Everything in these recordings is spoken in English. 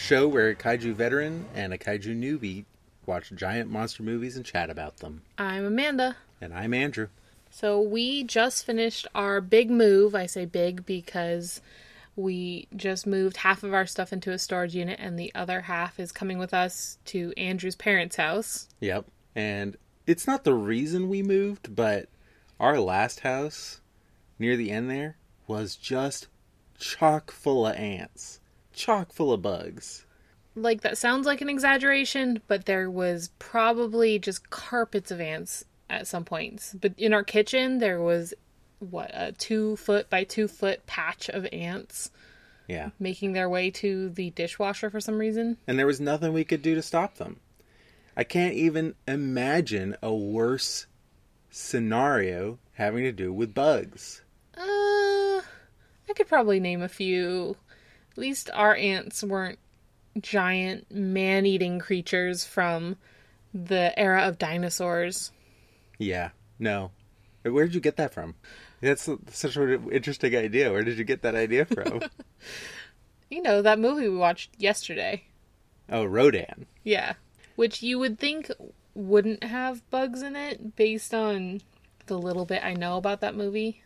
Kaiju Island. A show where a kaiju veteran and a kaiju newbie watch giant monster movies and chat about them. I'm Amanda. And I'm Andrew. So we just finished our big move. I say big because we just moved half of our stuff into a storage unit and the other half is coming with us to Andrew's parents' house. Yep. And it's not the reason we moved, but our last house near the end there was just chock full of ants, chock full of bugs. Like that sounds like an exaggeration, but there was probably just carpets of ants at some points. But in our kitchen, there was what a two foot by two foot patch of ants Yeah. making their way to the dishwasher for some reason. And there was nothing we could do to stop them. I can't even imagine a worse scenario having to do with bugs. Uh, I could probably name a few. At least our ants weren't giant man eating creatures from the era of dinosaurs. Yeah. No. Where did you get that from? That's such an interesting idea. Where did you get that idea from? You know, that movie we watched yesterday. oh, Rodan. Yeah. Which you would think wouldn't have bugs in it based on the little bit I know about that movie.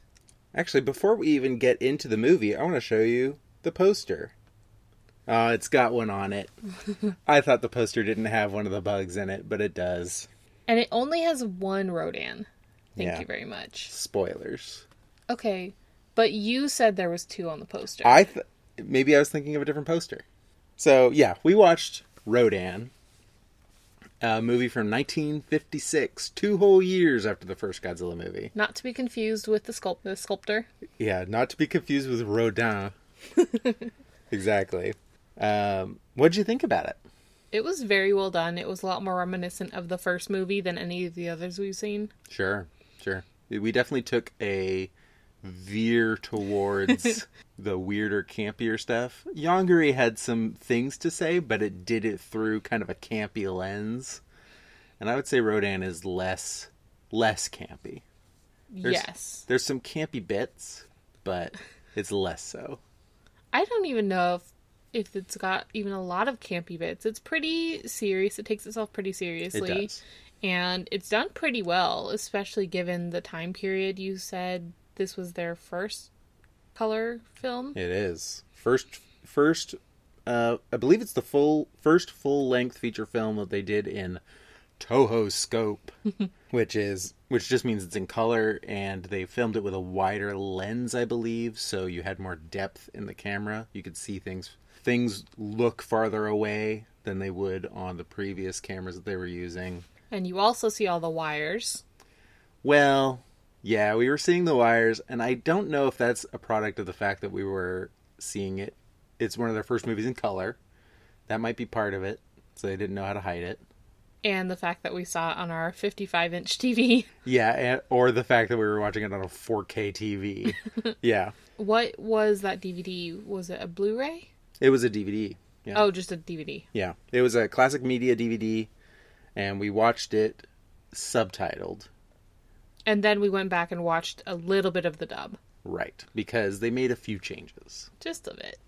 Actually, before we even get into the movie, I want to show you the poster. Oh, it's got one on it. I thought the poster didn't have one of the bugs in it, but it does. And it only has one Rodan. Thank Yeah. you very much. Spoilers. Okay. But you said there was two on the poster. I th- maybe I was thinking of a different poster. So yeah, we watched Rodan, a movie from 1956, two whole years after the first Godzilla movie. Not to be confused with the sculpt the sculptor. Yeah, not to be confused with Rodin. exactly. Um, what did you think about it? It was very well done. It was a lot more reminiscent of the first movie than any of the others we've seen. Sure, sure. We definitely took a veer towards the weirder, campier stuff. Yongari had some things to say, but it did it through kind of a campy lens. And I would say Rodan is less less campy. There's- yes. There's some campy bits, but it's less so. I don't even know if if it's got even a lot of campy bits. It's pretty serious. It takes itself pretty It seriously. does. And it's done pretty well, especially given the time period you said this was their first color film. It is. First first uh I believe it's the full first full length feature film that they did in Toho scope, which is which just means it's in color and they filmed it with a wider lens, I believe, so you had more depth in the camera. You could see things things look farther away than they would on the previous cameras that they were using. And you also see all the wires. Well, yeah, we were seeing the wires, and I don't know if that's a product of the fact that we were seeing it. It's one of their first movies in color. That might be part of it, so they didn't know how to hide it. And the fact that we saw it on our 55 inch TV. Yeah, and, or the fact that we were watching it on a 4K TV. yeah, What was that DVD? Was it a Blu ray? it was a DVD. Yeah. Oh, just a DVD. Yeah, it was a classic media DVD, and we watched it subtitled. And then we went back and watched a little bit of the dub. Right, because they made a few changes. Just a bit.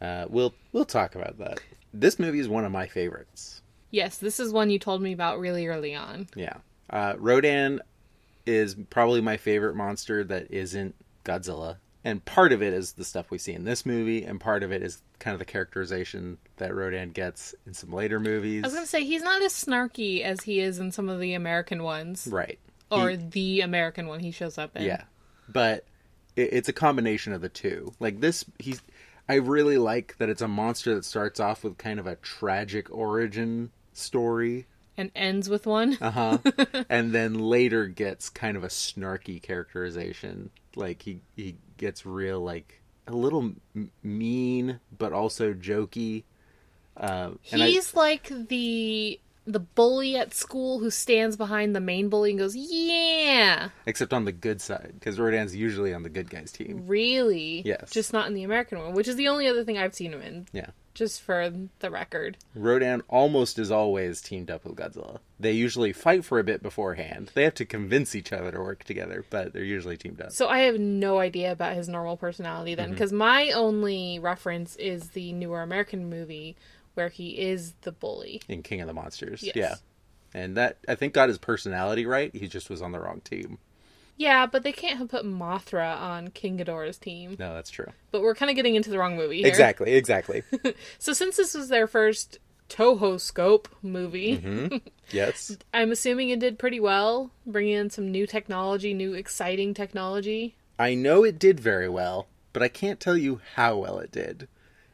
Uh, we'll we'll talk about that. This movie is one of my favorites. Yes, this is one you told me about really early on. Yeah. Uh, Rodan is probably my favorite monster that isn't Godzilla. And part of it is the stuff we see in this movie, and part of it is kind of the characterization that Rodan gets in some later movies. I was going to say, he's not as snarky as he is in some of the American ones. Right. Or He- the American one he shows up in. yeah. But it, it's a combination of the two. Like this, he's. I really like that it's a monster that starts off with kind of a tragic origin story And ends with one. Uh huh. and then later gets kind of a snarky characterization. Like he he gets real like a little m- mean, but also jokey. Uh, and I- He's like the the bully at school who stands behind the main bully and goes, "Yeah, except on the good side, because Rodan's usually on the good guys team. really." Yes. Just not in the American one, which is the only other thing I've seen him in. Yeah. Just for the record. Rodan almost is always teamed up with Godzilla. They usually fight for a bit beforehand. They have to convince each other to work together, but they're usually teamed up. So I have no idea about his normal personality then, mm-hmm. because my only reference is the newer American movie where he is the bully. In King of the Monsters. Yes. Yeah. And that I think got his personality right. He just was on the wrong team. Yeah, but they can't have put Mothra on King Ghidorah's team. No, that's true. But we're kind of getting into the wrong movie here. Exactly, exactly. So since this was their first Toho Scope movie, Mm-hmm. yes. I'm assuming it did pretty well, bringing in some new technology, new exciting technology. I know it did very well, but I can't tell you how well it did.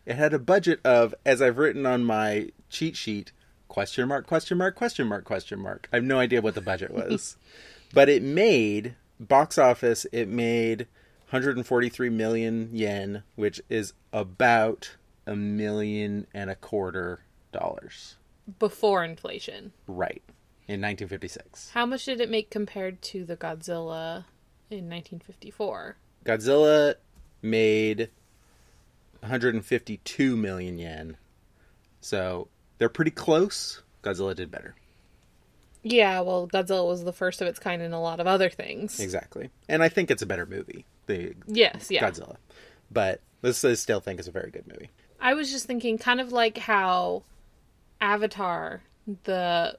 It had a budget of, as I've written on my cheat sheet, question mark, question mark, question mark, question mark. I have no idea what the budget was. but it made, box office, it made 143 million yen, which is about a million and a quarter dollars. Before inflation. Right. In 1956. How much did it make compared to the Godzilla in 1954? Godzilla made 152 million yen. So they're pretty close. Godzilla did better. Yeah, well, Godzilla was the first of its kind in a lot of other things. Exactly. And I think it's a better movie, the Yes, yeah. Godzilla. But this I still think is a very good movie. I was just thinking, kind of like how Avatar, the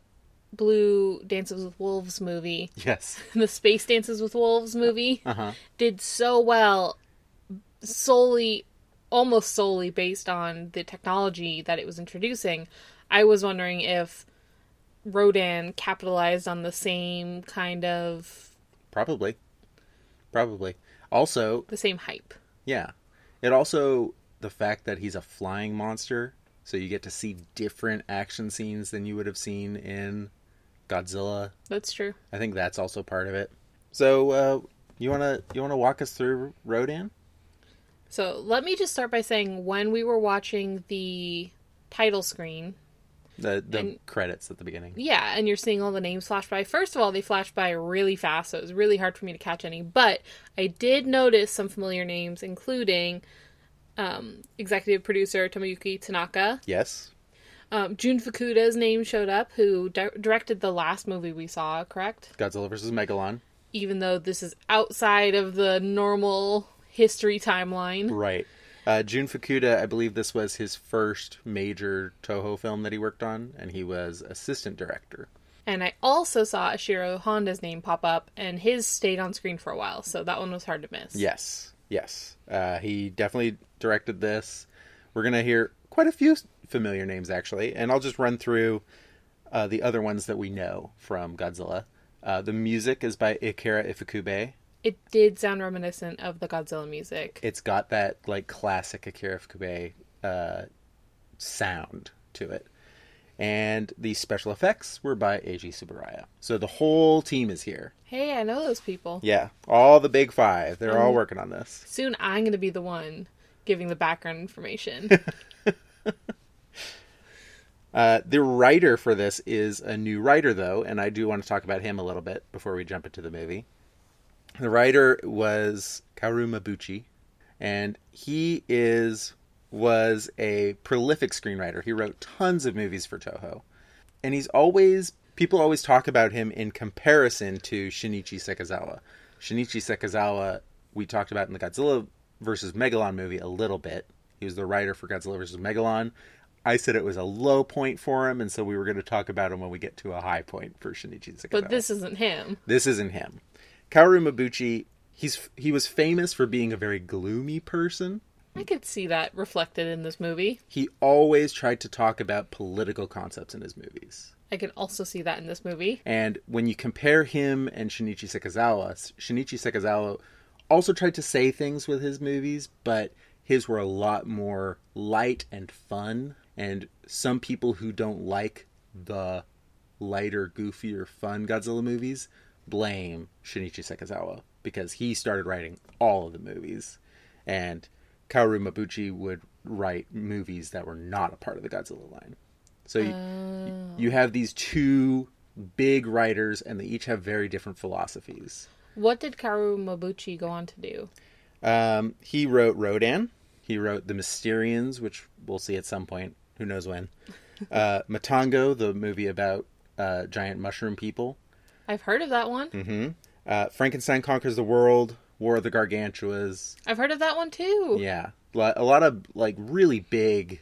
Blue Dances with Wolves movie, Yes. the Space Dances with Wolves movie, Uh-huh. did so well solely, almost solely based on the technology that it was introducing. I was wondering if Rodan capitalized on the same kind of, Probably. Probably. Also, the same hype. yeah. It also the fact that he's a flying monster, so you get to see different action scenes than you would have seen in Godzilla That's true. I think that's also part of it. So, uh, you wanna you wanna walk us through Rodan? So let me just start by saying when we were watching the title screen, The the And- credits at the beginning. yeah, and you're seeing all the names flash by. First of all, they flashed by really fast, so it was really hard for me to catch any. But I did notice some familiar names, including um, executive producer Tomoyuki Tanaka. Yes, Um, Jun Fukuda's name showed up, who di- directed the last movie we saw, correct? Godzilla vs Megalon. Even though this is outside of the normal history timeline. Right. Uh, Jun Fukuda, I believe this was his first major Toho film that he worked on, and he was assistant director. And I also saw Ishiro Honda's name pop up, and his stayed on screen for a while, so that one was hard to miss. Yes, yes. Uh, he definitely directed this. We're gonna hear quite a few familiar names actually, and I'll just run through uh, the other ones that we know from Godzilla. Uh, the music is by Akira Ifukube. It did sound reminiscent of the Godzilla music. it's got that like classic Akira Ifukube uh, sound to it. And the special effects were by Eiji Tsuburaya. So the whole team is here. Hey, I know those people. Yeah, all the big five. They're all Um, working on this. Soon I'm going to be the one giving the background information. Uh, the writer for this is a new writer, though, and I do want to talk about him a little bit before we jump into the movie. The writer was Kaoru Mabuchi, and he is was a prolific screenwriter. He wrote tons of movies for Toho, and he's always people always talk about him in comparison to Shinichi Sekizawa. Shinichi Sekizawa we talked about in the Godzilla versus Megalon movie a little bit. He was the writer for Godzilla versus Megalon. I said it was a low point for him, and so we were going to talk about him when we get to a high point for Shinichi Sekizawa. but this isn't him. This isn't him. Kaoru Mabuchi, he's he was famous for being a very gloomy person. I could see that reflected in this movie. He always tried to talk about political concepts in his movies. I can also see that in this movie. And when you compare him and Shinichi Sekizawa, Shinichi Sekizawa also tried to say things with his movies, but his were a lot more light and fun. And some people who don't like the lighter, goofier, fun Godzilla movies blame Shinichi Sekizawa because he started writing all of the movies. And Kaoru Mabuchi would write movies that were not a part of the Godzilla line. So you, you have these two big writers, and they each have very different philosophies. What did Kaoru Mabuchi go on to do? Um, he wrote Rodan. He wrote The Mysterians, which we'll see at some point. Who knows when? Uh, Matango, the movie about uh, giant mushroom people. I've heard of that one. hmm Uh, Frankenstein Conquers the World, War of the Gargantuas. I've heard of that one too. Yeah, a lot of like really big,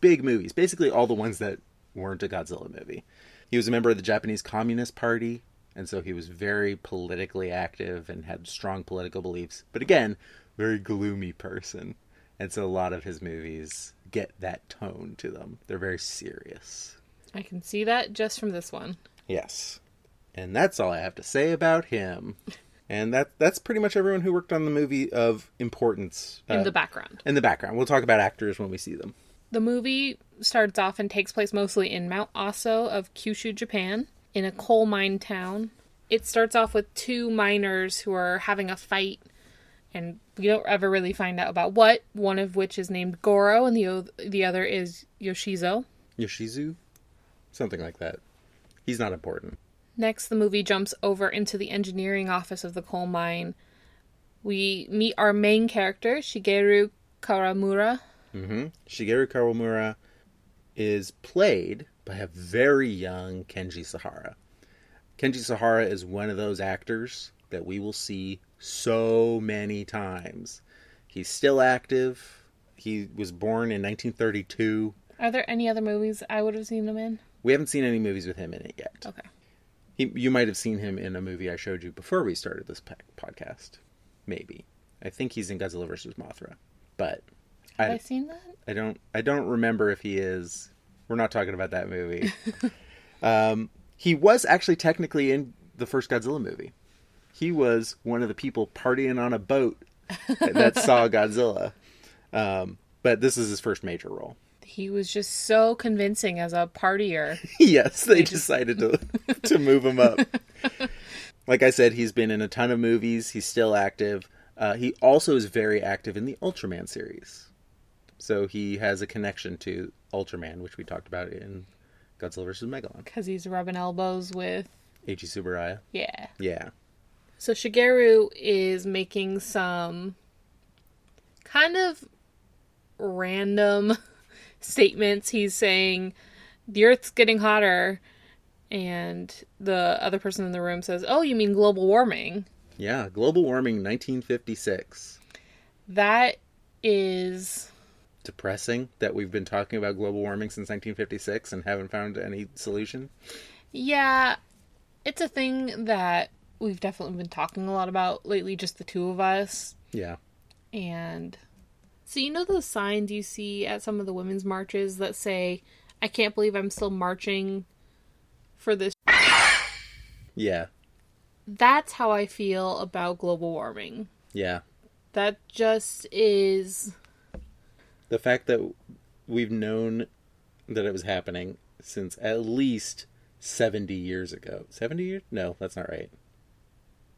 big movies. Basically, all the ones that weren't a Godzilla movie. He was a member of the Japanese Communist Party, and so he was very politically active and had strong political beliefs. But again, very gloomy person, and so a lot of his movies get that tone to them. They're very serious. I can see that just from this one. Yes. And that's all I have to say about him. And that that's pretty much everyone who worked on the movie of importance In uh, the background. in the background. We'll talk about actors when we see them. The movie starts off and takes place mostly in Mount Aso of Kyushu, Japan, in a coal mine town. It starts off with two miners who are having a fight, and we don't ever really find out about what. One of which is named Goro, and the o- the other is Yoshizo. Yoshizu? Something like that. He's not important. Next, the movie jumps over into the engineering office of the coal mine. We meet our main character, Shigeru Kawamura. hmm Shigeru Kawamura is played by a very young Kenji Sahara. Kenji Sahara is one of those actors that we will see so many times. He's still active. He was born in 1932. Are there any other movies I would have seen him in? We haven't seen any movies with him in it yet. Okay. He, you might have seen him in a movie I showed you before we started this podcast. Maybe. I think he's in Godzilla vs. Mothra. But Have I, I, seen that? I don't I don't remember if he is. We're not talking about that movie. um, he was actually technically in the first Godzilla movie. He was one of the people partying on a boat that saw Godzilla. Um, but this is his first major role. He was just so convincing as a partier. yes, they decided to to move him up. Like I said, he's been in a ton of movies. He's still active. Uh, he also is very active in the Ultraman series. So he has a connection to Ultraman, which we talked about in Godzilla vs. Megalon. Because he's rubbing elbows with. Eiji Tsuburaya. Yeah. Yeah. So Shigeru is making some kind of random statements. He's saying the Earth's getting hotter, and the other person in the room says, "Oh, you mean global warming?" Yeah. Global warming 1956. That is Depressing that we've been talking about global warming since 1956 and haven't found any solution. yeah, it's a thing that we've definitely been talking a lot about lately. Just the two of us, Yeah. and so you know those signs you see at some of the women's marches that say, "I can't believe I'm still marching for this." Yeah. That's how I feel about global warming. Yeah. That just is the fact that we've known that it was happening since at least 70 years ago 70 years no that's not right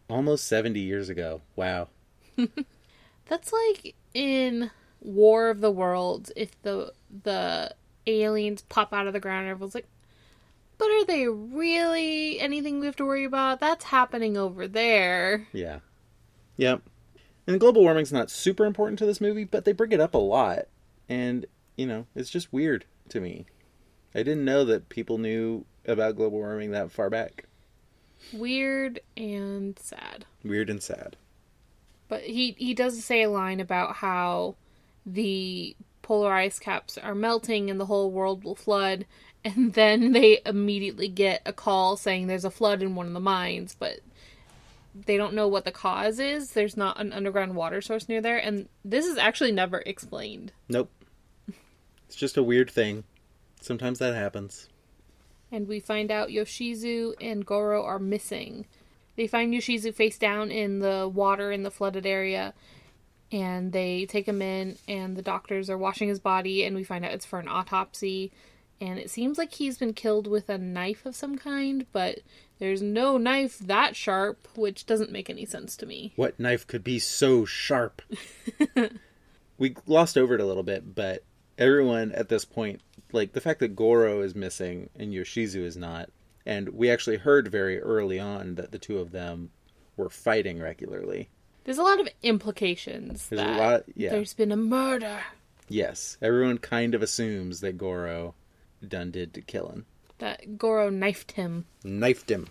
almost 70 years ago wow that's like in War of the Worlds if the the aliens pop out of the ground and everyone's like but are they really anything we have to worry about? That's happening over there. yeah yep and global warming's not super important to this movie but they bring it up a lot and you know it's just weird to me i didn't know that people knew about global warming that far back Weird and sad. weird and sad But he he does say a line about how the polar ice caps are melting and the whole world will flood. And then they immediately get a call saying there's a flood in one of the mines but they don't know what the cause is. There's not an underground water source near there. And this is actually never explained. Nope. It's just a weird thing. Sometimes that happens. And we find out Yoshizu and Goro are missing. They find Yoshizu face down in the water in the flooded area, and they take him in, and the doctors are washing his body, and we find out it's for an autopsy. And it seems like he's been killed with a knife of some kind, but there's no knife that sharp, which doesn't make any sense to me. What knife could be so sharp? we glossed over it a little bit, but everyone at this point, like the fact that Goro is missing and Yoshizu is not, and we actually heard very early on that the two of them were fighting regularly. There's a lot of implications. There's a that lot- yeah. There's been a murder. Yes, everyone kind of assumes that Goro done did to kill him. That Goro knifed him. Knifed him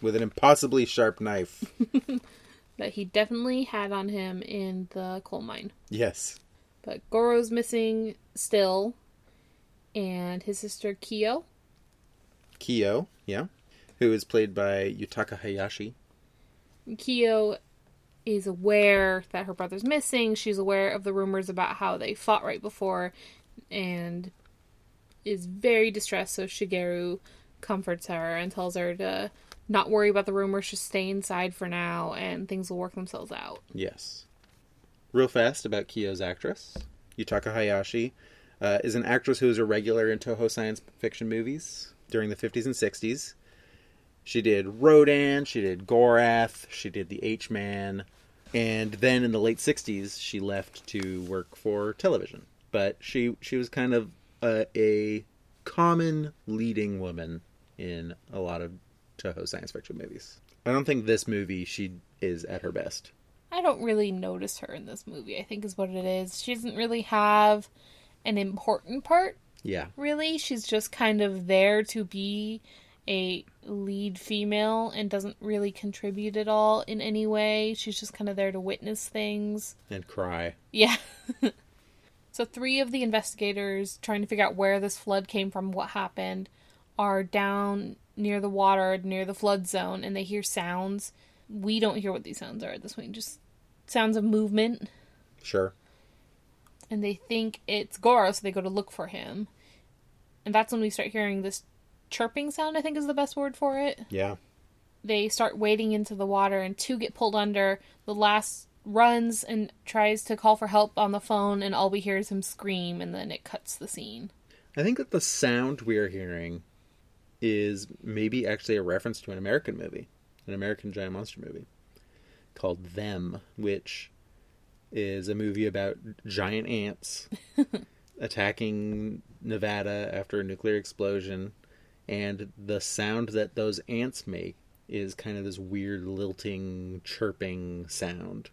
with an impossibly sharp knife. That he definitely had on him in the coal mine. yes. But Goro's missing still. And his sister Kyo. Kyo, yeah, who is played by Yutaka Hayashi. Kyo is aware that her brother's missing. She's aware of the rumors about how they fought right before and is very distressed. So Shigeru comforts her and tells her to not worry about the rumors, just stay inside for now and things will work themselves out. Yes. Real fast about Kyo's actress. Yutaka Hayashi uh, is an actress who was a regular in Toho science fiction movies during the 50s and 60s. She did Rodan, she did Gorath, she did The H Man, and then in the late 60s she left to work for television. But she she was kind of a, a common leading woman in a lot of Toho science fiction movies. I don't think this movie she is at her best. I don't really notice her in this movie, I think is what it is. She doesn't really have an important part Yeah. really. She's just kind of there to be a lead female and doesn't really contribute at all in any way. She's just kind of there to witness things. And cry. Yeah. so, three of the investigators trying to figure out where this flood came from, what happened, are down near the water, near the flood zone, and they hear sounds. We don't hear what these sounds are at this point, just sounds of movement Sure. and they think it's Goro, so they go to look for him. And that's when we start hearing this chirping sound, I think is the best word for it. Yeah. They start wading into the water, and two get pulled under. The last runs and tries to call for help on the phone, and all we hear is him scream, and then it cuts the scene. I think that the sound we are hearing is maybe actually a reference to an American movie, an American giant monster movie called Them, which is a movie about giant ants attacking Nevada after a nuclear explosion. And the sound that those ants make is kind of this weird lilting, chirping sound.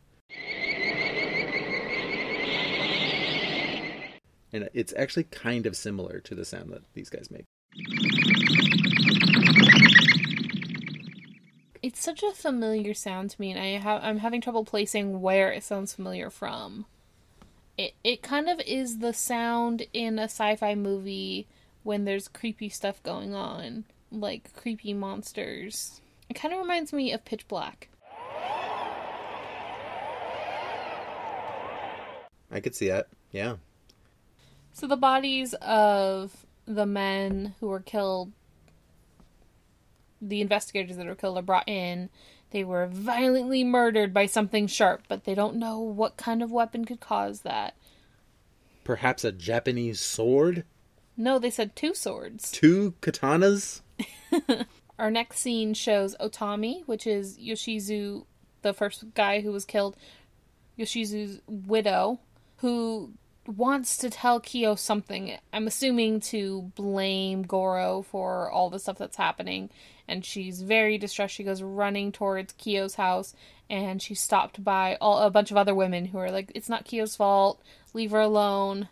And it's actually kind of similar to the sound that these guys make. It's such a familiar sound to me, and I have I'm having trouble placing where it sounds familiar from. It it kind of is the sound in a sci-fi movie when there's creepy stuff going on, like creepy monsters. It kind of reminds me of Pitch Black. I could see that. Yeah. So the bodies of the men who were killed, the investigators that were killed, are brought in. They were violently murdered by something sharp, but they don't know what kind of weapon could cause that. Perhaps a Japanese sword? No, they said two swords. Two katanas? Our next scene shows Otami, which is Yoshizu, the first guy who was killed, Yoshizu's widow, who wants to tell Kyo something. I'm assuming to blame Goro for all the stuff that's happening. And she's very distressed. She goes running towards Kyo's house, and she's stopped by all a bunch of other women who are like, "It's not Kyo's fault. Leave her alone."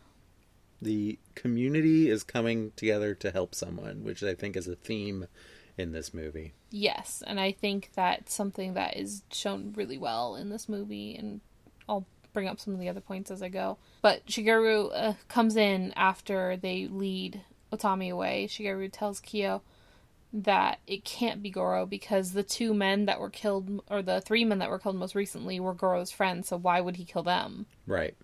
The community is coming together to help someone, which I think is a theme in this movie. Yes, and I think that's something that is shown really well in this movie, and I'll bring up some of the other points as I go. But Shigeru uh, comes in after they lead Otami away. Shigeru tells Kyo that it can't be Goro because the two men that were killed, or the three men that were killed most recently, were Goro's friends, so why would he kill them? Right.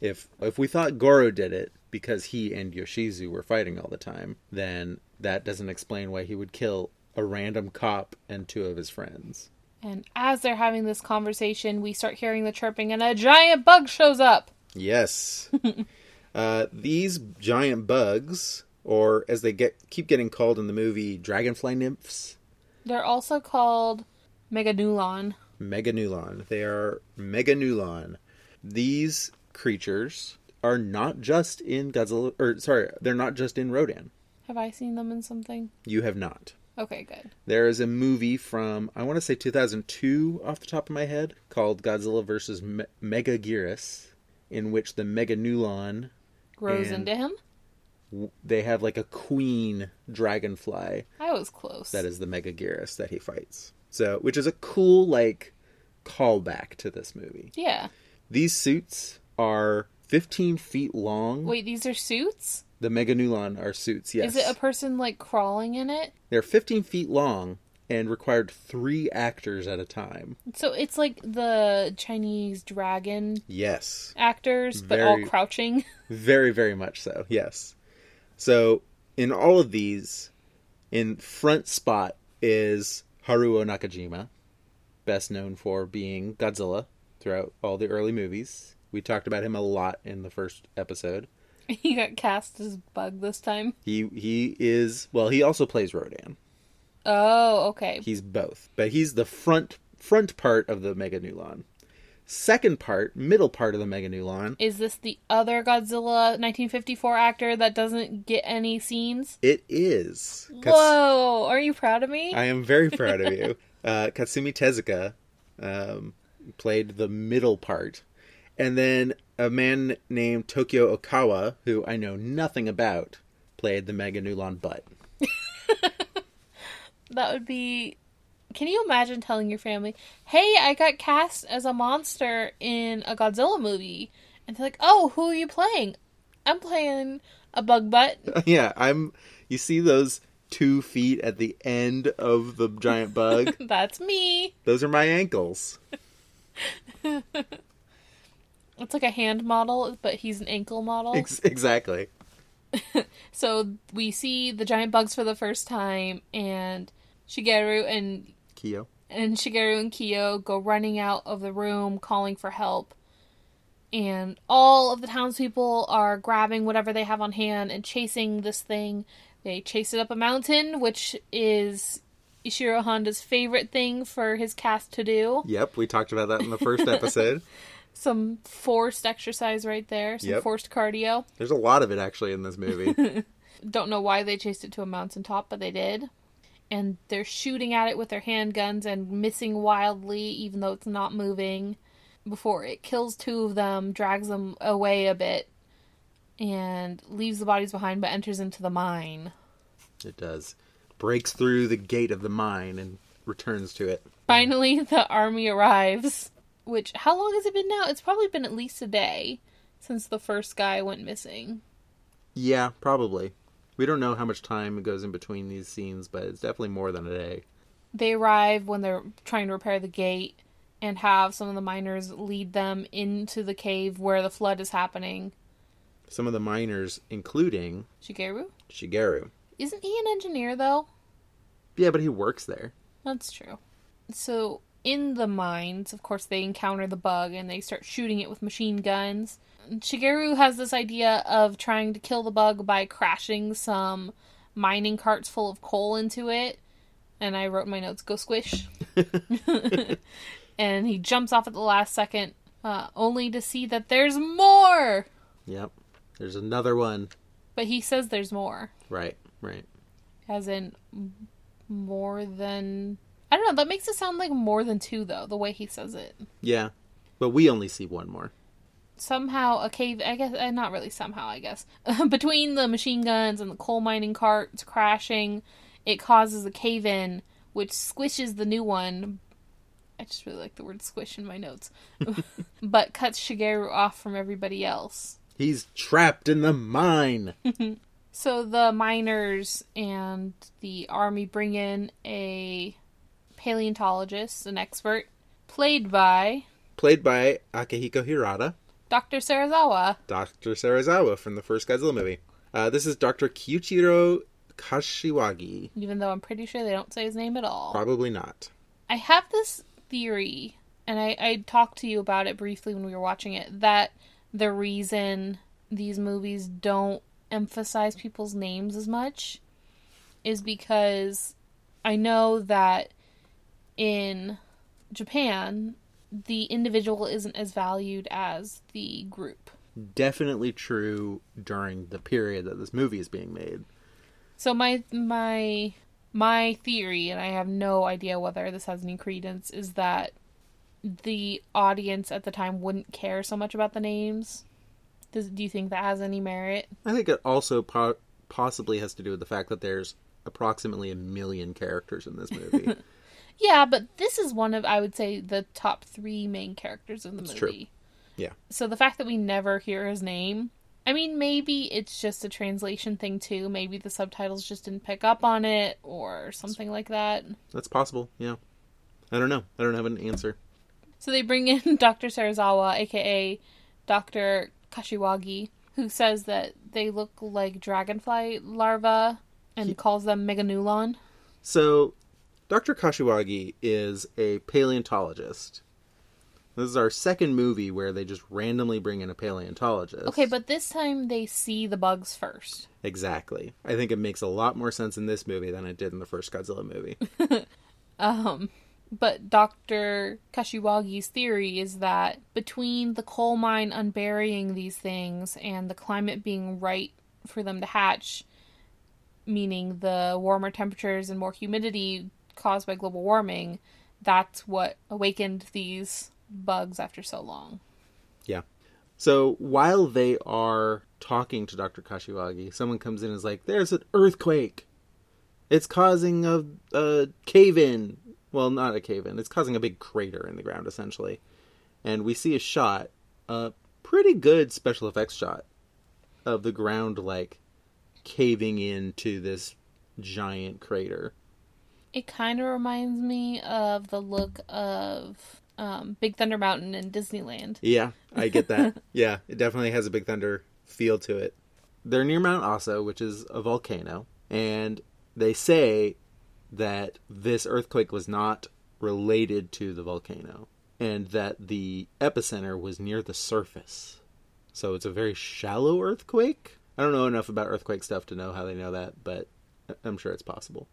If if we thought Goro did it because he and Yoshizu were fighting all the time, then that doesn't explain why he would kill a random cop and two of his friends. And as they're having this conversation, we start hearing the chirping, and a giant bug shows up. Yes. uh, these giant bugs, or as they get keep getting called in the movie, dragonfly nymphs, They're also called Meganulon. Meganulon. They are Meganulon. These creatures are not just in Godzilla, or sorry, they're not just in Rodan. Have I seen them in something? You have not. Okay, good. There is a movie from I want to say 2002 off the top of my head called Godzilla vs Me- Megaguirus, in which the Meganulon Grows into him. w- they have like a queen dragonfly I was close. that is the Megaguirus that he fights. So, which is a cool like callback to this movie. Yeah. These suits are 15 feet long. Wait, these are suits? The Meganulon are suits. Yes, Is it a person like crawling in it? they're 15 feet long and required three actors at a time. So it's like the Chinese dragon Yes. actors, but all crouching. Very, very much so. Yes. So in all of these, in front spot is Haruo Nakajima, best known for being Godzilla throughout all the early movies. We talked about him a lot in the first episode. he got cast as Bug this time. He he is well. He also plays Rodan. Oh, okay. He's both, but he's the front front part of the Meganulon. Second part, middle part of the Meganulon, Is this the other Godzilla 1954 actor that doesn't get any scenes? it is. Kats- Whoa! Are you proud of me? I am very proud of you. Uh, Katsumi Tezuka um, played the middle part, and then a man named Tokyo Okawa, who I know nothing about, played the Meganulon butt. That would be. Can you imagine telling your family, "Hey, I got cast as a monster in a Godzilla movie," and they're like, "Oh, who are you playing?" I'm playing a bug butt. yeah, I'm. You see those two feet at the end of the giant bug? That's me. those are my ankles. It's like a hand model, but he's an ankle model. Ex- exactly. So we see the giant bugs for the first time, and Shigeru and Kyo. and Shigeru and Kyo go running out of the room calling for help. And all of the townspeople are grabbing whatever they have on hand and chasing this thing. They chase it up a mountain, which is Ishiro Honda's favorite thing for his cast to do. Yep, we talked about that in the first episode. Some forced exercise right there, some Yep. forced cardio. There's a lot of it actually in this movie. Don't know why they chased it to a mountain top, but they did. And they're shooting at it with their handguns and missing wildly, even though it's not moving. Before it kills two of them, drags them away a bit, and leaves the bodies behind, but enters into the mine. it does. Breaks through the gate of the mine and returns to it. Finally, the army arrives. Which, how long has it been now? It's probably been at least a day since the first guy went missing. Yeah, probably. We don't know how much time goes in between these scenes, but it's definitely more than a day. they arrive when they're trying to repair the gate and have some of the miners lead them into the cave where the flood is happening. Some of the miners, including Shigeru? Shigeru. Isn't he an engineer though? Yeah, but he works there. That's true. So in the mines, of course, they encounter the bug and they start shooting it with machine guns. Shigeru has this idea of trying to kill the bug by crashing some mining carts full of coal into it. And I wrote in my notes, go squish. and he jumps off at the last second, uh, only to see that there's more! Yep. There's another one. But he says there's more. Right, right. As in more than. I don't know, that makes it sound like more than two, though, the way he says it. Yeah. But we only see one more. somehow a cave i guess uh, not really somehow i guess between the machine guns and the coal mining carts crashing it causes a cave in which squishes the new one i just really like the word squish in my notes but cuts shigeru off from everybody else He's trapped in the mine. so the miners and the army bring in a paleontologist an expert played by Played by Akihiko Hirata, dr serizawa Dr. Serizawa from the first Godzilla movie. Uh, this is Dr. Kyuchiro Kashiwagi. even though i'm pretty sure they don't say his name at all Probably not. I have this theory, and I, I talked to you about it briefly when we were watching it, that the reason these movies don't emphasize people's names as much is because I know that in Japan, the individual isn't as valued as the group. Definitely true during the period that this movie is being made. So my my My theory, and I have no idea whether this has any credence, is that the audience at the time wouldn't care so much about the names. Does, do you think that has any merit? I think it also po- possibly has to do with the fact that there's approximately a million characters in this movie. Yeah, but this is one of I would say the top three main characters in the It's movie. true. Yeah. So the fact that we never hear his name, I mean, maybe it's just a translation thing too. Maybe the subtitles just didn't pick up on it or something like that. That's possible. Yeah. I don't know. I don't have an answer. So they bring in Dr. Serizawa, aka Dr. Kashiwagi, who says that they look like dragonfly larvae and calls them meganulon. So, Dr. Kashiwagi is a paleontologist. This is our second movie where they just randomly bring in a paleontologist. Okay, but this time they see the bugs first. Exactly. I think it makes a lot more sense in this movie than it did in the first Godzilla movie. Um, but Dr. Kashiwagi's theory is that between the coal mine unburying these things and the climate being right for them to hatch, meaning the warmer temperatures and more humidity caused by global warming, that's what awakened these bugs after so long. Yeah. So while they are talking to Dr. Kashiwagi, someone comes in and is like, There's an earthquake. It's causing a, a cave in. Well, not a cave in. It's causing a big crater in the ground, essentially. And we see a shot, a pretty good special effects shot of the ground, like, caving into this giant crater. It kind of reminds me of the look of um, Big Thunder Mountain in Disneyland. Yeah, I get that. yeah, it definitely has a Big Thunder feel to it. They're near Mount Aso, which is a volcano, and they say that this earthquake was not related to the volcano and that the epicenter was near the surface. So it's a very shallow earthquake. I don't know enough about earthquake stuff to know how they know that, but I'm sure it's possible.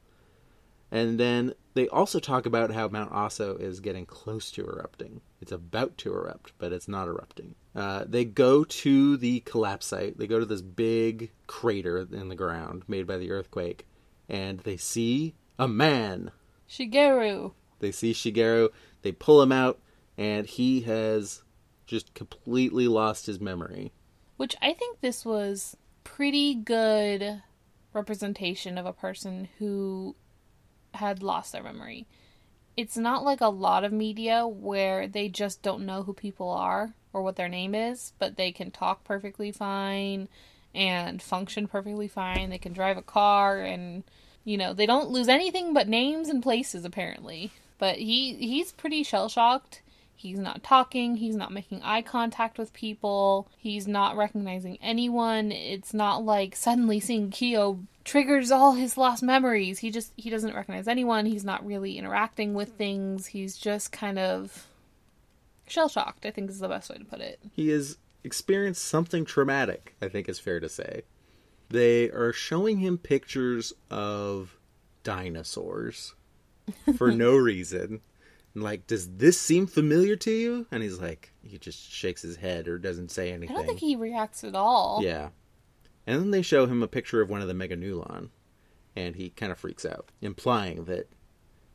And then they also talk about how Mount Aso is getting close to erupting. It's about to erupt, but it's not erupting. Uh, they go to the collapse site. They go to this big crater in the ground made by the earthquake, and they see a man. Shigeru. They see Shigeru. They pull him out, and he has just completely lost his memory. Which I think this was pretty good representation of a person who had lost their memory. It's not like a lot of media where they just don't know who people are or what their name is, but they can talk perfectly fine and function perfectly fine. They can drive a car and you know, they don't lose anything but names and places apparently. But he he's pretty shell shocked. He's not talking, he's not making eye contact with people, he's not recognizing anyone. It's not like suddenly seeing Kyo triggers all his lost memories. He just he doesn't recognize anyone, he's not really interacting with things. He's just kind of shell shocked, I think is the best way to put it. He has experienced something traumatic, I think is fair to say. They are showing him pictures of dinosaurs for no reason. And like, does this seem familiar to you? And he's like, he just shakes his head or doesn't say anything. I don't think he reacts at all. Yeah. And then they show him a picture of one of the Meganulon, and he kind of freaks out, implying that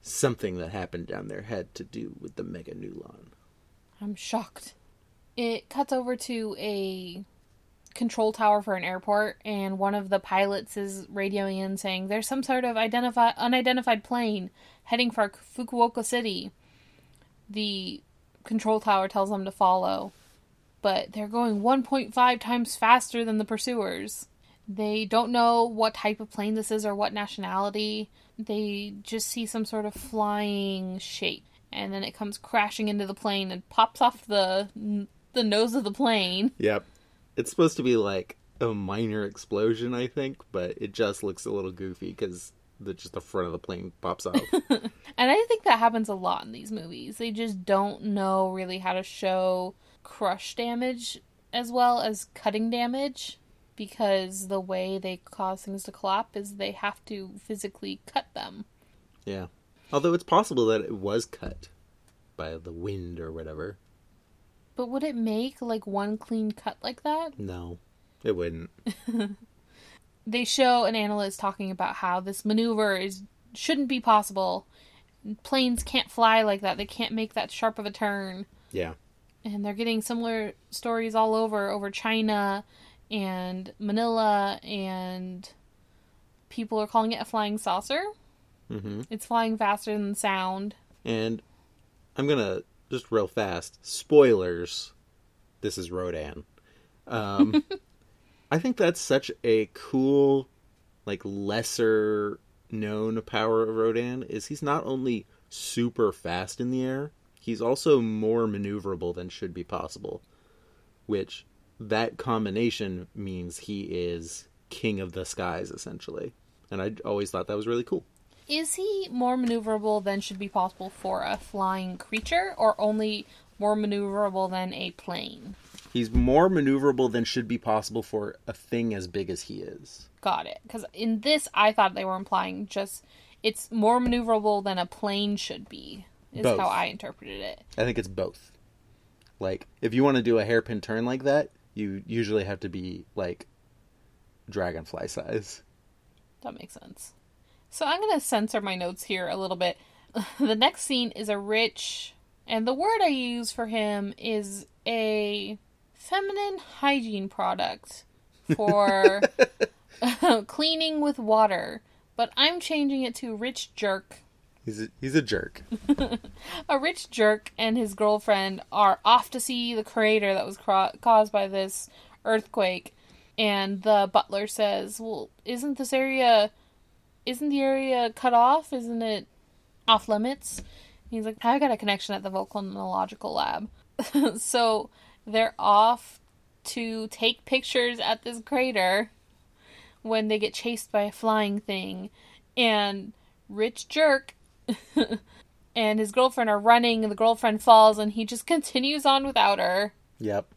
something that happened down there had to do with the Meganulon. I'm shocked. It cuts over to a control tower for an airport, and one of the pilots is radioing in saying there's some sort of identify unidentified plane heading for Fukuoka City. The control tower tells them to follow, but they're going 1.5 times faster than the pursuers. They don't know what type of plane this is or what nationality. They just see some sort of flying shape, and then it comes crashing into the plane and pops off the the nose of the plane. Yep. It's supposed to be like a minor explosion, I think, but it just looks a little goofy because the just the front of the plane pops off. And I think that happens a lot in these movies. They just don't know really how to show crush damage as well as cutting damage because the way they cause things to collapse is they have to physically cut them. yeah. Although it's possible that it was cut by the wind or whatever. But would it make like one clean cut like that? No, it wouldn't. They show an analyst talking about how this maneuver is shouldn't be possible. Planes can't fly like that. They can't make that sharp of a turn. Yeah. And they're getting similar stories all over over China and Manila and people are calling it a flying saucer. hmm It's flying faster than sound. And I'm gonna just real fast. Spoilers. This is Rodan. Um, I think that's such a cool, like lesser known power of Rodan is he's not only super fast in the air, he's also more maneuverable than should be possible. Which that combination means he is king of the skies essentially. And I always thought that was really cool. Is he more maneuverable than should be possible for a flying creature, or only more maneuverable than a plane? He's more maneuverable than should be possible for a thing as big as he is. Got it. Because in this, I thought they were implying just it's more maneuverable than a plane should be, is Both. how I interpreted it. I think it's both. Like, if you want to do a hairpin turn like that, you usually have to be like dragonfly size. That makes sense. So I'm going to censor my notes here a little bit. the next scene is a rich, and the word I use for him is a feminine hygiene product for cleaning with water. But I'm changing it to rich jerk. He's a, he's a jerk. A rich jerk and his girlfriend are off to see the crater that was cro- caused by this earthquake. And the butler says, "Well, isn't this area isn't the area cut off? Isn't it off limits?" He's like, "I got a connection at the volcanological lab." so they're off to take pictures at this crater when they get chased by a flying thing and rich jerk and his girlfriend are running and the girlfriend falls and he just continues on without her Yep.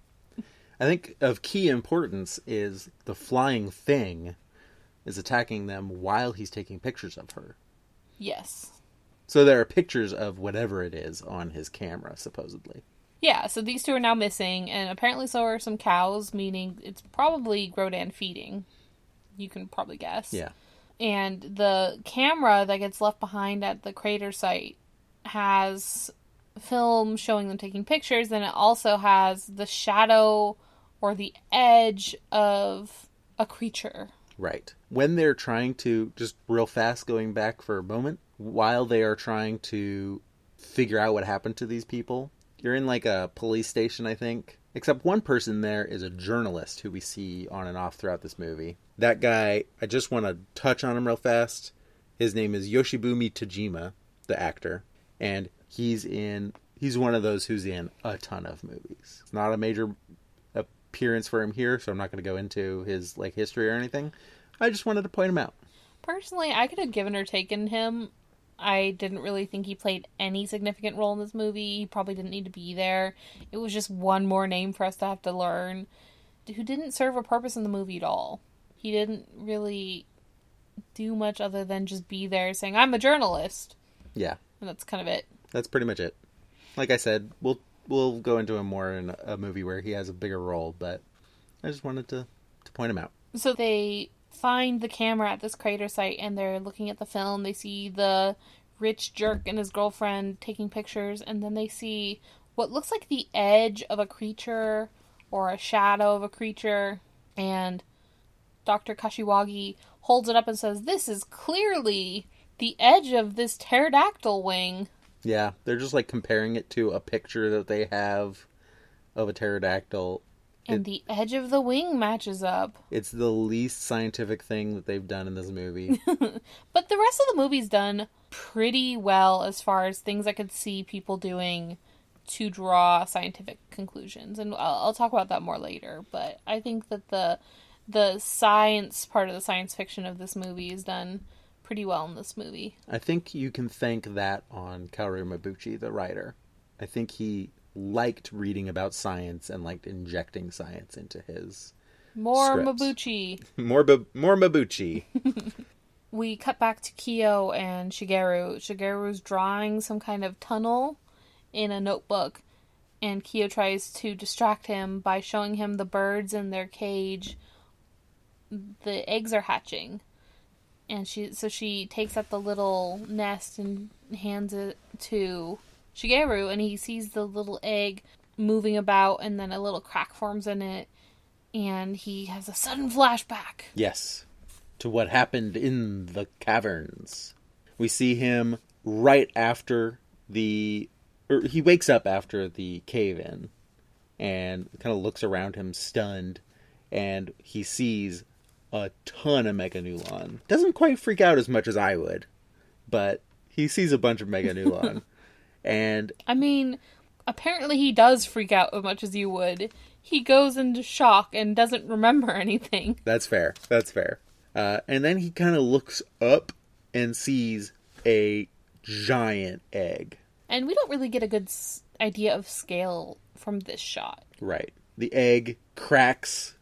I think of key importance is the flying thing is attacking them while he's taking pictures of her. yes So there are pictures of whatever it is on his camera, supposedly. Yeah so these two are now missing and apparently so are some cows meaning it's probably Rodan feeding you can probably guess Yeah. and the camera that gets left behind at the crater site has film showing them taking pictures and it also has the shadow or the edge of a creature Right. When they're trying to, just real fast going back for a moment, while they are trying to figure out what happened to these people, you're in like a police station, I think. Except one person there is a journalist who we see on and off throughout this movie. That guy, I just want to touch on him real fast. His name is Yoshibumi Tajima, the actor, and he's in. He's one of those who's in a ton of movies. It's not a major appearance for him here, so I'm not going to go into his like history or anything. I just wanted to point him out. Personally, I could have given or taken him. I didn't really think he played any significant role in this movie. He probably didn't need to be there. It was just one more name for us to have to learn who didn't serve a purpose in the movie at all. He didn't really do much other than just be there saying, I'm a journalist. Yeah, And that's kind of it. that's pretty much it. Like I said, we'll we'll go into him more in a movie where he has a bigger role, but I just wanted to to point him out. So they find the camera at this crater site and they're looking at the film. They see the rich jerk and his girlfriend taking pictures, and then they see what looks like the edge of a creature or a shadow of a creature. And Dr. Kashiwagi holds it up and says, This is clearly the edge of this pterodactyl wing. Yeah, they're just like comparing it to a picture that they have of a pterodactyl. And the edge of the wing matches up. It's the least scientific thing that they've done in this movie. But the rest of the movie's done pretty well as far as things I could see people doing to draw scientific conclusions, and I'll, I'll talk about that more later. But I think that the the science part of the science fiction of this movie is done pretty well in this movie. I think you can thank that on Kaoru Mabuchi, the writer. I think he liked reading about science and liked injecting science into his More Scripts. Mabuchi. more Bu- more Mabuchi. We cut back to Kyo and Shigeru. Shigeru's drawing some kind of tunnel in a notebook, and Kyo tries to distract him by showing him the birds in their cage. The eggs are hatching. and she so she takes up the little nest and hands it to Shigeru, and he sees the little egg moving about, and then a little crack forms in it, and he has a sudden flashback. Yes. To what happened in the caverns. We see him right after the. Or he wakes up after the cave in and kind of looks around him stunned, and he sees a ton of Meganulon. Doesn't quite freak out as much as I would, but he sees a bunch of Meganulon. and I mean, apparently he does freak out as much as you would. He goes into shock and doesn't remember anything. That's fair. That's fair. Uh, and then he kind of looks up and sees a giant egg. And we don't really get a good s- idea of scale from this shot. Right. The egg cracks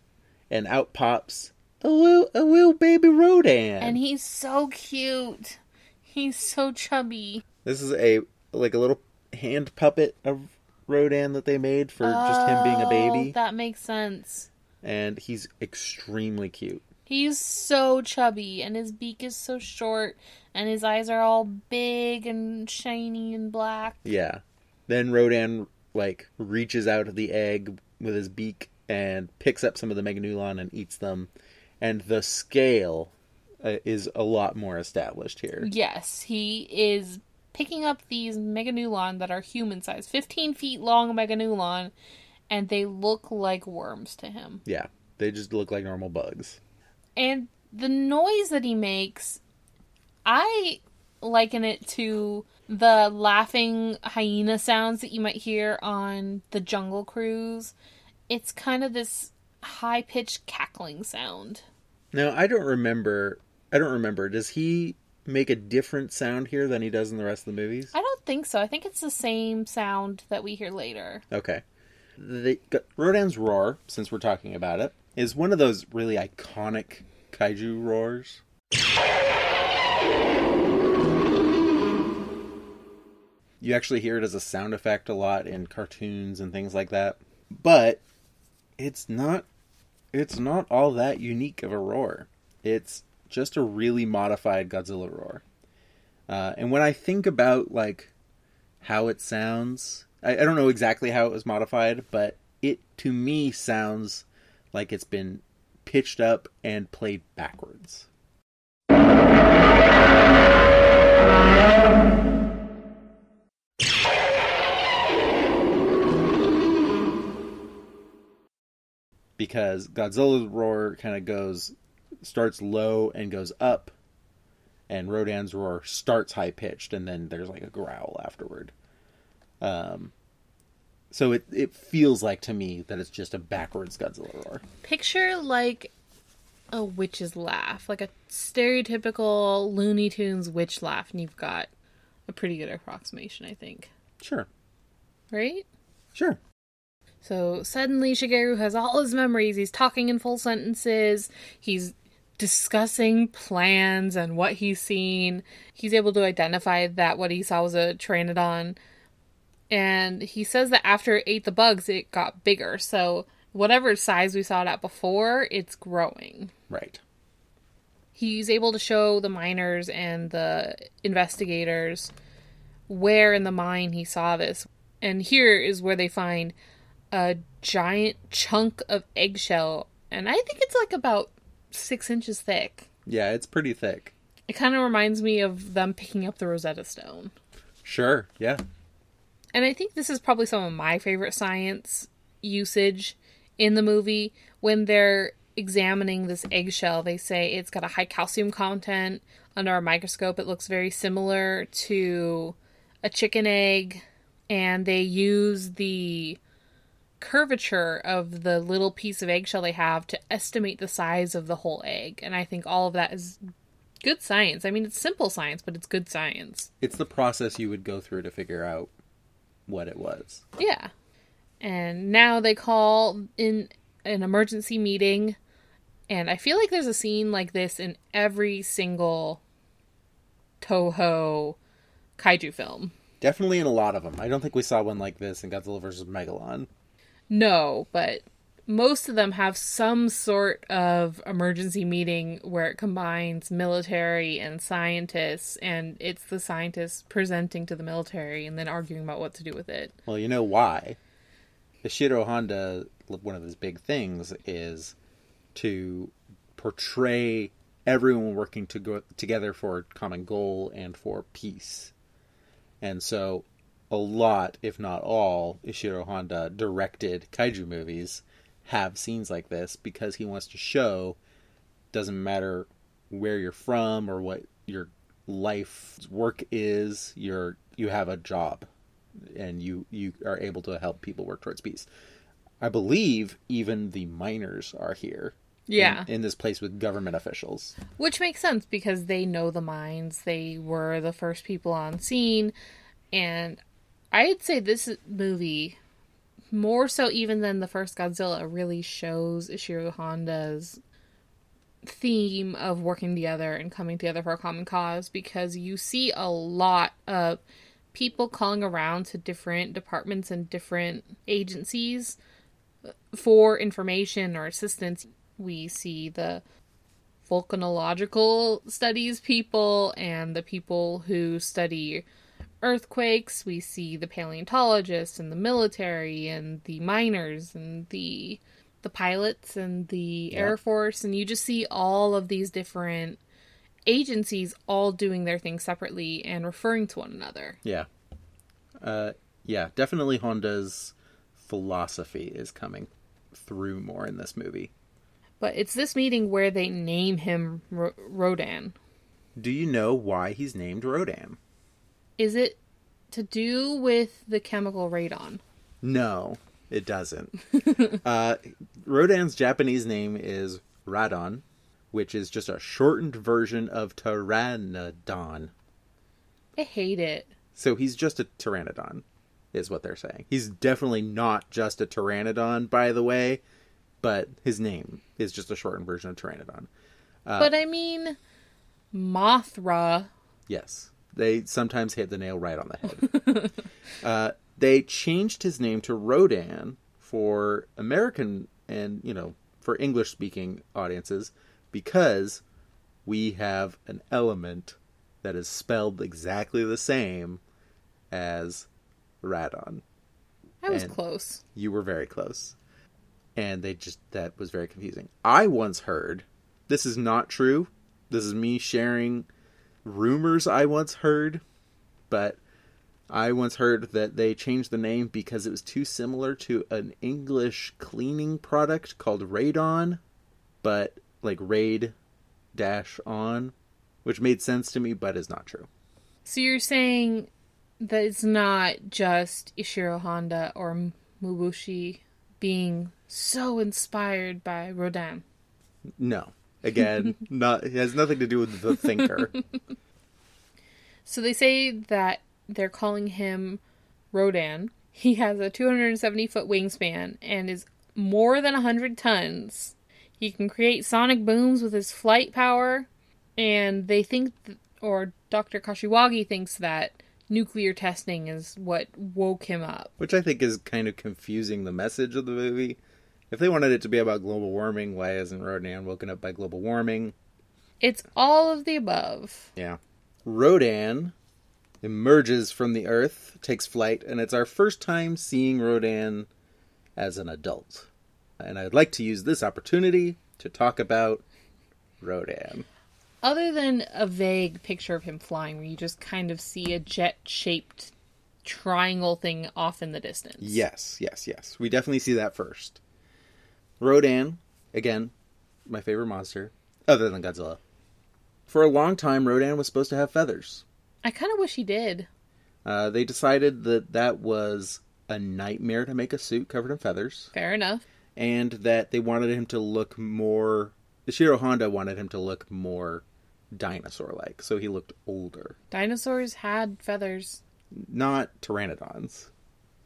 and out pops a little, a little baby Rodan. And he's so cute. He's so chubby. This is a like a little hand puppet of Rodan that they made for just him being a Oh, baby, That makes sense. and he's extremely cute. He's so chubby, and his beak is so short, and his eyes are all big and shiny and black. Yeah. Then Rodan like reaches out of the egg with his beak and picks up some of the Meganulon and eats them, and the scale uh, is a lot more established here. Yes, he is picking up these Meganulon that are human sized, 15 feet long Meganulon, and they look like worms to him. Yeah, they just look like normal bugs. And the noise that he makes, I liken it to the laughing hyena sounds that you might hear on the Jungle Cruise. It's kind of this high pitched cackling sound. Now I don't remember. I don't remember. Does he make a different sound here than he does in the rest of the movies? I don't think so. I think it's the same sound that we hear later. Okay. The Rodan's roar, since we're talking about it, is one of those really iconic kaiju roars. You actually hear it as a sound effect a lot in cartoons and things like that. But it's not it's not all that unique of a roar. It's just a really modified Godzilla roar. Uh, and when I think about like how it sounds, I, I don't know exactly how it was modified, but it to me sounds like it's been pitched up and played backwards. Because Godzilla's roar kind of goes starts low and goes up, and Rodan's roar starts high pitched, and then there's like a growl afterward. Um, so it it feels like to me that it's just a backwards Godzilla roar. Picture like a witch's laugh, like a stereotypical Looney Tunes witch laugh, and you've got a pretty good approximation, I think. Sure, Right? sure. So suddenly Shigeru has all his memories. He's talking in full sentences. He's discussing plans and what he's seen. He's able to identify that what he saw was a Pteranodon. And he says that after it ate the bugs, it got bigger. So whatever size we saw it at before, it's growing. Right. He's able to show the miners and the investigators where in the mine he saw this. And here is where they find a giant chunk of eggshell. And I think it's like about six inches thick. Yeah, it's pretty thick. It kind of reminds me of them picking up the Rosetta Stone. Sure. Yeah. And I think this is probably some of my favorite science usage in the movie. When they're examining this eggshell, they say it's got a high calcium content. Under a microscope, it looks very similar to a chicken egg. And they use the curvature of the little piece of eggshell they have to estimate the size of the whole egg. And I think all of that is good science. I mean, it's simple science, but it's good science. It's the process you would go through to figure out what it was. Yeah. And now they call in an emergency meeting. And I feel like there's a scene like this in every single Toho kaiju film. Definitely in a lot of them. I don't think we saw one like this in Godzilla vs. Megalon. No, but most of them have some sort of emergency meeting where it combines military and scientists, and it's the scientists presenting to the military and then arguing about what to do with it. Well, you know why. Ishiro Honda, one of his big things is to portray everyone working to go together for a common goal and for peace. And so a lot, if not all, Ishiro Honda directed kaiju movies have scenes like this because he wants to show doesn't matter where you're from or what your life's work is, you're you have a job and you you are able to help people work towards peace. I believe even the miners are here. Yeah. In, in this place with government officials. Which makes sense because they know the mines. They were the first people on scene. And I'd say this movie, more so even than the first Godzilla, really shows Ishiro Honda's theme of working together and coming together for a common cause because you see a lot of people calling around to different departments and different agencies for information or assistance. We see the volcanological studies people and the people who study earthquakes. We see the paleontologists and the military and the miners and the the pilots and the Air Force and you just see all of these different agencies all doing their thing separately and referring to one another. Yeah. Uh yeah, definitely Honda's philosophy is coming through more in this movie. But it's this meeting where they name him Ro- Rodan. Do you know why he's named Rodan? Is it to do with the chemical radon? No, it doesn't. uh, Rodan's Japanese name is Radon, which is just a shortened version of Pteranodon. I hate it. So he's just a Pteranodon, is what they're saying. He's definitely not just a Pteranodon, by the way, but his name is just a shortened version of Pteranodon. Uh, but I mean, Mothra. Yes they sometimes hit the nail right on the head. uh, they changed his name to Rodan for American and you know for English speaking audiences because we have an element that is spelled exactly the same as radon. I was and close. You were very close. And they just that was very confusing. I once heard this is not true. This is me sharing rumors I once heard, but I once heard that they changed the name because it was too similar to an English cleaning product called Radon, but like Raid dash on, which made sense to me, but is not true. So you're saying that it's not just Ishiro Honda or Mabuchi being so inspired by Rodin. No. Again, not it has nothing to do with the thinker. so they say that they're calling him Rodan. He has a 270 foot wingspan and is more than 100 tons. He can create sonic booms with his flight power, and they think, th- or Dr. Kashiwagi thinks that nuclear testing is what woke him up. Which I think is kind of confusing the message of the movie. If they wanted it to be about global warming, why isn't Rodan woken up by global warming? It's all of the above. Yeah. Rodan emerges from the earth, takes flight, and it's our first time seeing Rodan as an adult. And I'd like to use this opportunity to talk about Rodan. Other than a vague picture of him flying, where you just kind of see a jet shaped triangle thing off in the distance. Yes, yes, yes. We definitely see that first. Rodan, again, my favorite monster, other than Godzilla. For a long time, Rodan was supposed to have feathers. I kind of wish he did. Uh, they decided that that was a nightmare to make a suit covered in feathers. Fair enough. And that they wanted him to look more. Ishiro Honda wanted him to look more dinosaur like, so he looked older. Dinosaurs had feathers. Not pteranodons.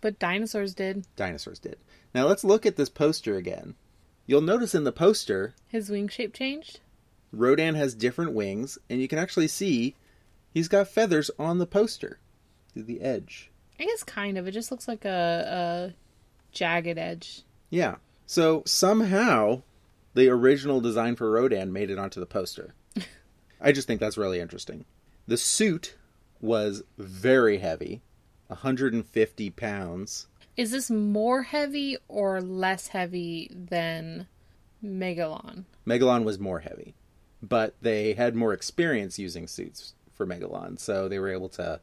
But dinosaurs did. Dinosaurs did. Now let's look at this poster again. You'll notice in the poster his wing shape changed. Rodan has different wings, and you can actually see he's got feathers on the poster, the edge. I guess kind of. It just looks like a, a jagged edge. Yeah, So somehow, the original design for Rodan made it onto the poster. I just think that's really interesting. The suit was very heavy, 150 pounds. Is this more heavy or less heavy than Megalon? Megalon was more heavy, but they had more experience using suits for Megalon, so they were able to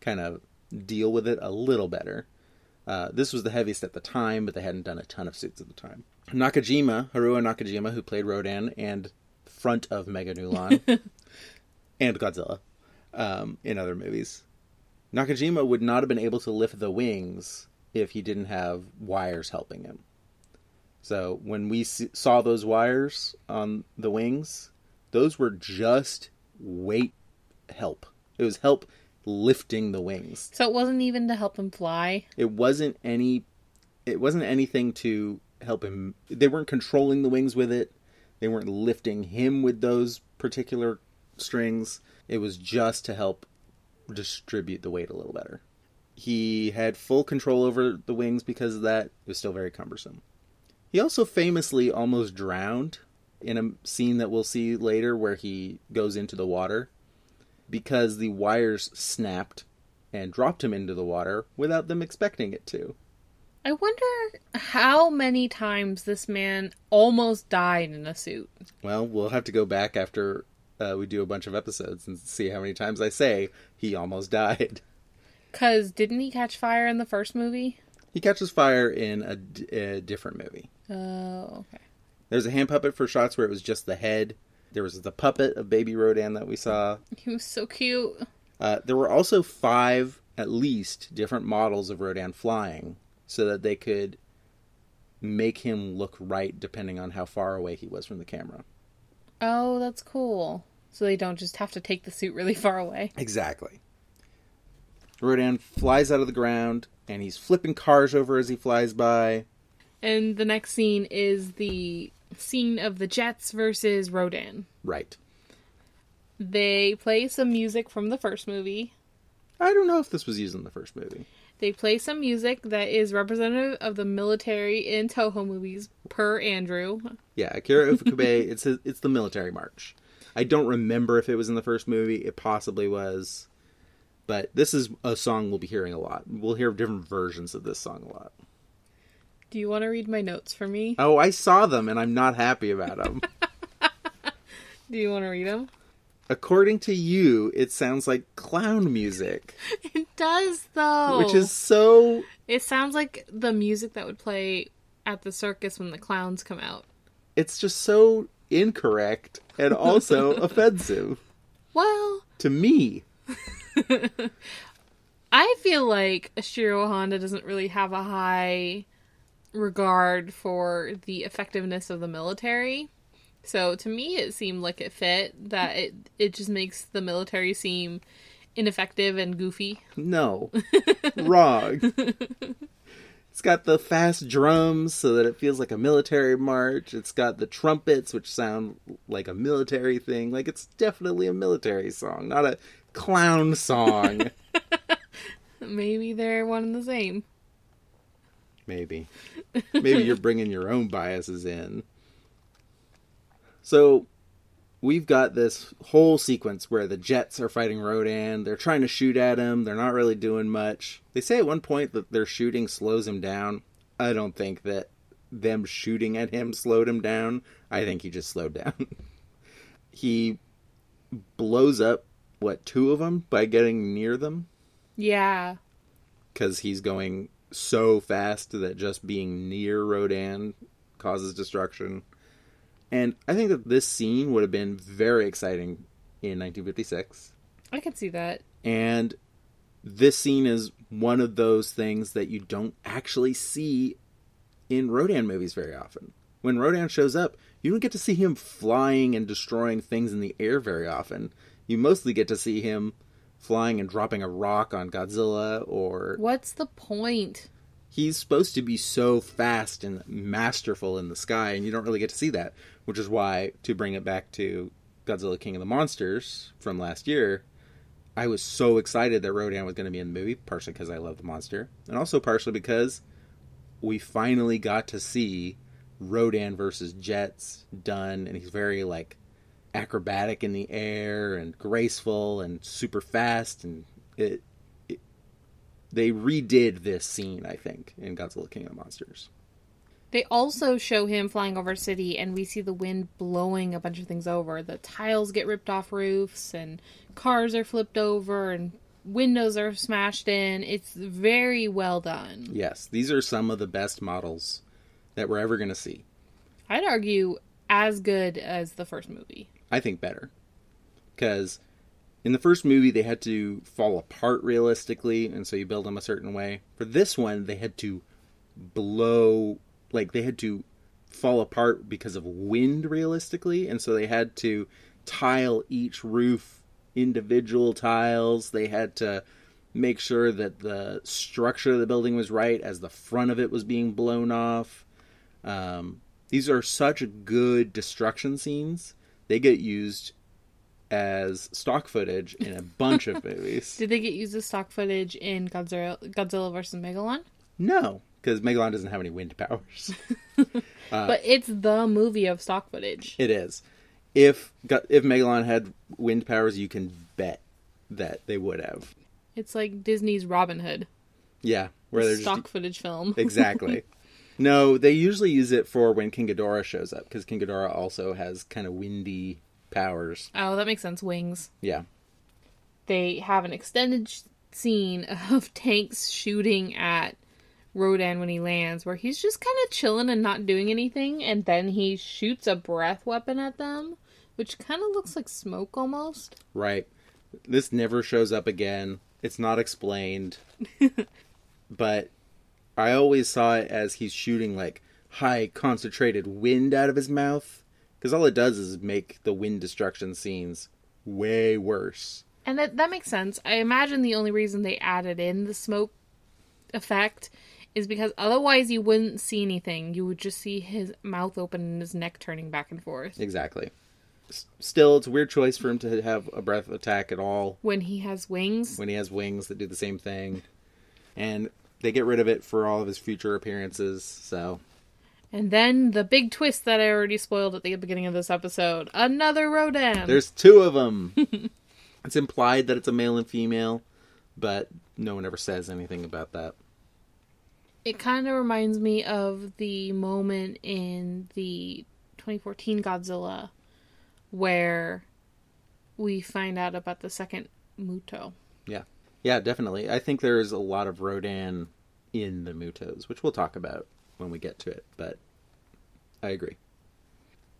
kind of deal with it a little better. Uh, this was the heaviest at the time, but they hadn't done a ton of suits at the time. Nakajima, Haruo Nakajima, who played Rodan and front of Meganulon and Godzilla um, in other movies, Nakajima would not have been able to lift the wings if he didn't have wires helping him. So when we saw those wires on the wings, those were just weight help. It was help lifting the wings. So it wasn't even to help him fly. It wasn't any it wasn't anything to help him. They weren't controlling the wings with it. They weren't lifting him with those particular strings. It was just to help distribute the weight a little better. He had full control over the wings because of that. It was still very cumbersome. He also famously almost drowned in a scene that we'll see later where he goes into the water because the wires snapped and dropped him into the water without them expecting it to. I wonder how many times this man almost died in a suit. Well, we'll have to go back after uh, we do a bunch of episodes and see how many times I say he almost died. Because didn't he catch fire in the first movie? He catches fire in a, d- a different movie. Oh, okay. There's a hand puppet for shots where it was just the head. There was the puppet of Baby Rodan that we saw. He was so cute. Uh, there were also five, at least, different models of Rodan flying so that they could make him look right depending on how far away he was from the camera. Oh, that's cool. So they don't just have to take the suit really far away. Exactly. Rodan flies out of the ground and he's flipping cars over as he flies by. And the next scene is the scene of the Jets versus Rodan. Right. They play some music from the first movie. I don't know if this was used in the first movie. They play some music that is representative of the military in Toho movies, per Andrew. Yeah, Akira Ifukube, it's it's the military march. I don't remember if it was in the first movie. It possibly was. But this is a song we'll be hearing a lot. We'll hear different versions of this song a lot. Do you want to read my notes for me? Oh, I saw them and I'm not happy about them. Do you want to read them? According to you, it sounds like clown music, It does, though. which is so It sounds like the music that would play at the circus when the clowns come out. it's just so incorrect and also offensive Well, to me. I feel like Ishiro Honda doesn't really have a high regard for the effectiveness of the military. So to me it seemed like it fit that it it just makes the military seem ineffective and goofy. No. Wrong. It's got the fast drums so that it feels like a military march. It's got the trumpets which sound like a military thing. Like it's definitely a military song, not a clown song. Maybe they're one and the same. Maybe. Maybe you're bringing your own biases in. So, we've got this whole sequence where the Jets are fighting Rodan. They're trying to shoot at him. They're not really doing much. They say at one point that their shooting slows him down. I don't think that them shooting at him slowed him down. I think he just slowed down. he blows up, what, two of them by getting near them? Yeah. because he's going so fast that just being near Rodan causes destruction. And I think that this scene would have been very exciting in 1956. I could see that. And this scene is one of those things that you don't actually see in Rodan movies very often. When Rodan shows up, you don't get to see him flying and destroying things in the air very often. You mostly get to see him flying and dropping a rock on Godzilla or What's the point? he's supposed to be so fast and masterful in the sky, and you don't really get to see that. Which is why, to bring it back to Godzilla King of the Monsters from last year, I was so excited that Rodan was going to be in the movie, partially because I love the monster, and also partially because we finally got to see Rodan versus Jets done, and he's very like acrobatic in the air and graceful and super fast, and it, it they redid this scene, I think, in Godzilla King of the Monsters. They also show him flying over a city, and we see the wind blowing a bunch of things over. The tiles get ripped off roofs, and cars are flipped over, and windows are smashed in. It's very well done. Yes, these are some of the best models that we're ever going to see. I'd argue as good as the first movie. I think better. Because in the first movie, they had to fall apart realistically, and so you build them a certain way. For this one, they had to blow, like, they had to fall apart because of wind realistically, and so they had to tile each roof individual tiles. They had to make sure that the structure of the building was right as the front of it was being blown off. Um, these are such good destruction scenes. They get used as stock footage in a bunch of movies. Did they get used as stock footage in Godzilla, Godzilla vs. Megalon? No, because Megalon doesn't have any wind powers. but uh, it's the movie of stock footage. It is. If if Megalon had wind powers, you can bet that they would have. It's like Disney's Robin Hood, Yeah, where they're stock just footage film. exactly. no, they usually use it for when King Ghidorah shows up because King Ghidorah also has kind of windy powers. oh, that makes sense. Wings. Yeah, They have an extended sh- scene of tanks shooting at Rodan when he lands, where he's just kind of chilling and not doing anything, and then he shoots a breath weapon at them, which kind of looks like smoke almost. right. This never shows up again. It's not explained. but I always saw it as he's shooting like high concentrated wind out of his mouth because all it does is make the wind destruction scenes way worse. And that that makes sense. I imagine the only reason they added in the smoke effect is because otherwise you wouldn't see anything. You would just see his mouth open and his neck turning back and forth Exactly. S- Still, it's a weird choice for him to have a breath attack at all when he has wings. when he has wings that do the same thing. And they get rid of it for all of his future appearances, so And then the big twist that I already spoiled at the beginning of this episode: another Rodan. there's two of them. it's implied that it's a male and female, but no one ever says anything about that. It kind of reminds me of the moment in the 2014 Godzilla where we find out about the second Muto. Yeah. Definitely. I think there is a lot of Rodan in the Mutos, which we'll talk about when we get to it, but I agree.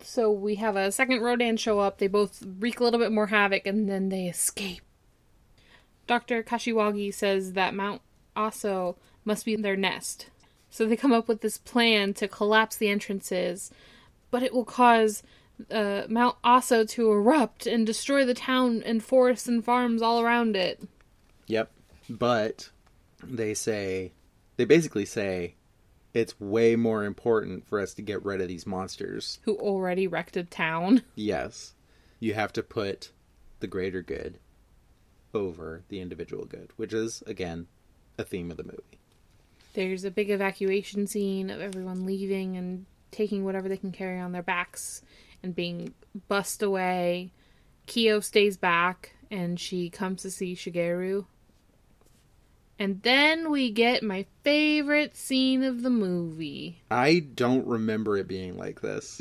So we have a second Rodan show up. They both wreak a little bit more havoc and then they escape. Dr. Kashiwagi says that Mount Aso must be their nest. So they come up with this plan to collapse the entrances, but it will cause uh, Mount Aso to erupt and destroy the town and forests and farms all around it. Yep. But they say, they basically say, it's way more important for us to get rid of these monsters. Who already wrecked a town. Yes. You have to put the greater good over the individual good, which is, again, a theme of the movie. There's a big evacuation scene of everyone leaving and taking whatever they can carry on their backs and being bussed away. Kyo stays back and she comes to see Shigeru. And then we get my favorite scene of the movie I don't remember it being like this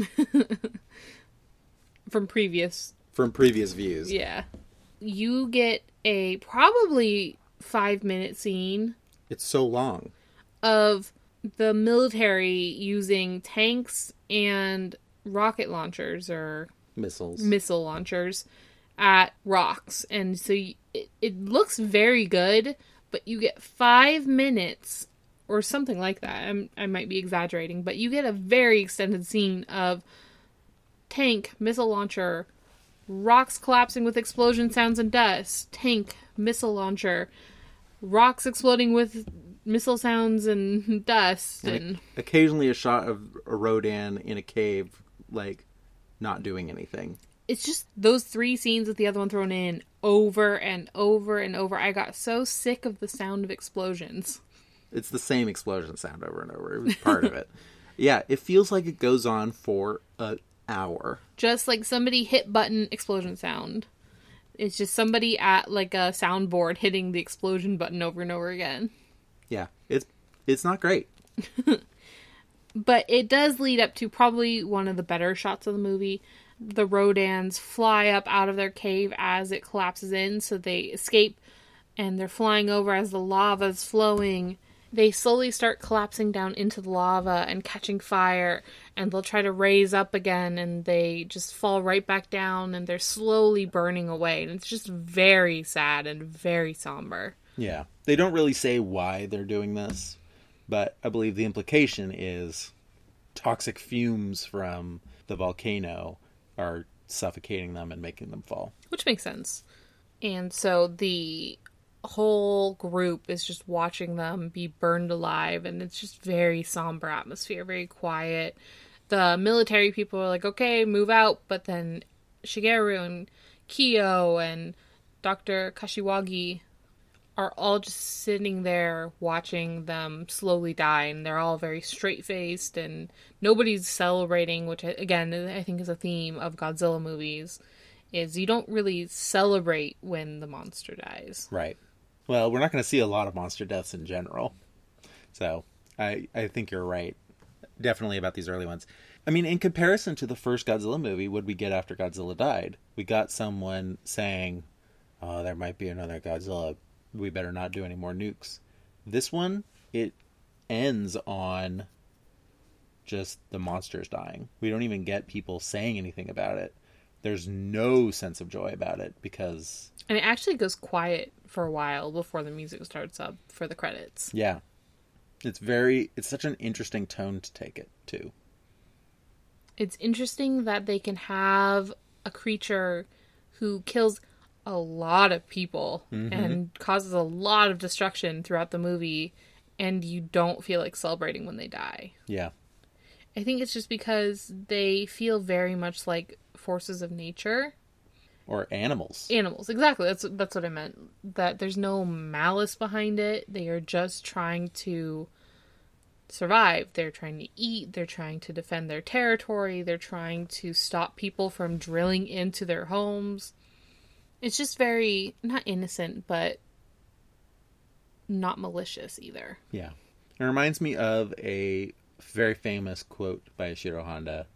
from previous. from previous views. Yeah. You get a probably five minute scene It's so long. of the military using tanks and rocket launchers or Missiles. missile launchers at rocks and so it, it looks very good but you get five minutes or something like that I'm, i might be exaggerating but you get a very extended scene of tank missile launcher rocks collapsing with explosion sounds and dust tank missile launcher rocks exploding with missile sounds and dust and Occasionally a shot of a Rodan in a cave, like, not doing anything. It's just those three scenes with the other one thrown in over and over and over. I got so sick of the sound of explosions. It's the same explosion sound over and over. It was part of it. Yeah, it feels like it goes on for an hour. Just like somebody hit button explosion sound. It's just somebody at like a soundboard hitting the explosion button over and over again. Yeah, it's it's not great. But it does lead up to probably one of the better shots of the movie. The Rodans fly up out of their cave as it collapses in, so they escape and they're flying over as the lava's flowing. They slowly start collapsing down into the lava and catching fire, and they'll try to raise up again, and they just fall right back down, and they're slowly burning away. And it's just very sad and very somber. Yeah, they don't really say why they're doing this, but I believe the implication is toxic fumes from the volcano are suffocating them and making them fall. which makes sense. And so the whole group is just watching them be burned alive, and it's just very somber atmosphere, very quiet. The military people are like, "Okay, move out," but then Shigeru and Kyo and Doctor Kashiwagi are all just sitting there watching them slowly die, and they're all very straight faced, and nobody's celebrating, which again I think is a theme of Godzilla movies is you don't really celebrate when the monster dies. Right. Well, we're not going to see a lot of monster deaths in general. So I I think you're right. Definitely about these early ones. I mean, in comparison to the first Godzilla movie, what we get after Godzilla died? We got someone saying, "Oh, there might be another Godzilla. We better not do any more nukes." This one, it ends on just the monsters dying. We don't even get people saying anything about it. There's no sense of joy about it because And it actually goes quiet for a while before the music starts up for the credits. Yeah. It's very it's such an interesting tone to take it to. It's interesting that they can have a creature who kills a lot of people mm-hmm. and causes a lot of destruction throughout the movie and you don't feel like celebrating when they die. Yeah. I think it's just because they feel very much like forces of nature. Or animals. Animals, exactly. That's that's what I meant. That there's no malice behind it. They are just trying to survive. They're trying to eat. They're trying to defend their territory. They're trying to stop people from drilling into their homes. It's just very not innocent, but not malicious either. Yeah. It reminds me of a very famous quote by Ishiro Honda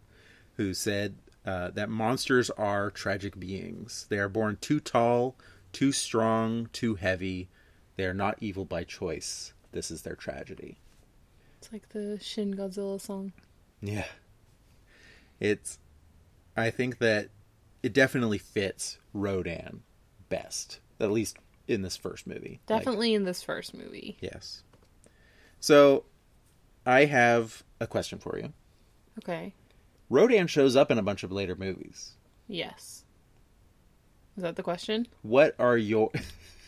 who said uh, that monsters are tragic beings. They are born too tall, too strong, too heavy. They are not evil by choice. This is their tragedy. It's like the Shin Godzilla song. Yeah. It's I think that it definitely fits Rodan best, at least in this first movie. Like, Definitely in this first movie. yes. So I have a question for you. Okay. Rodan shows up in a bunch of later movies. Yes. Is that the question? What are your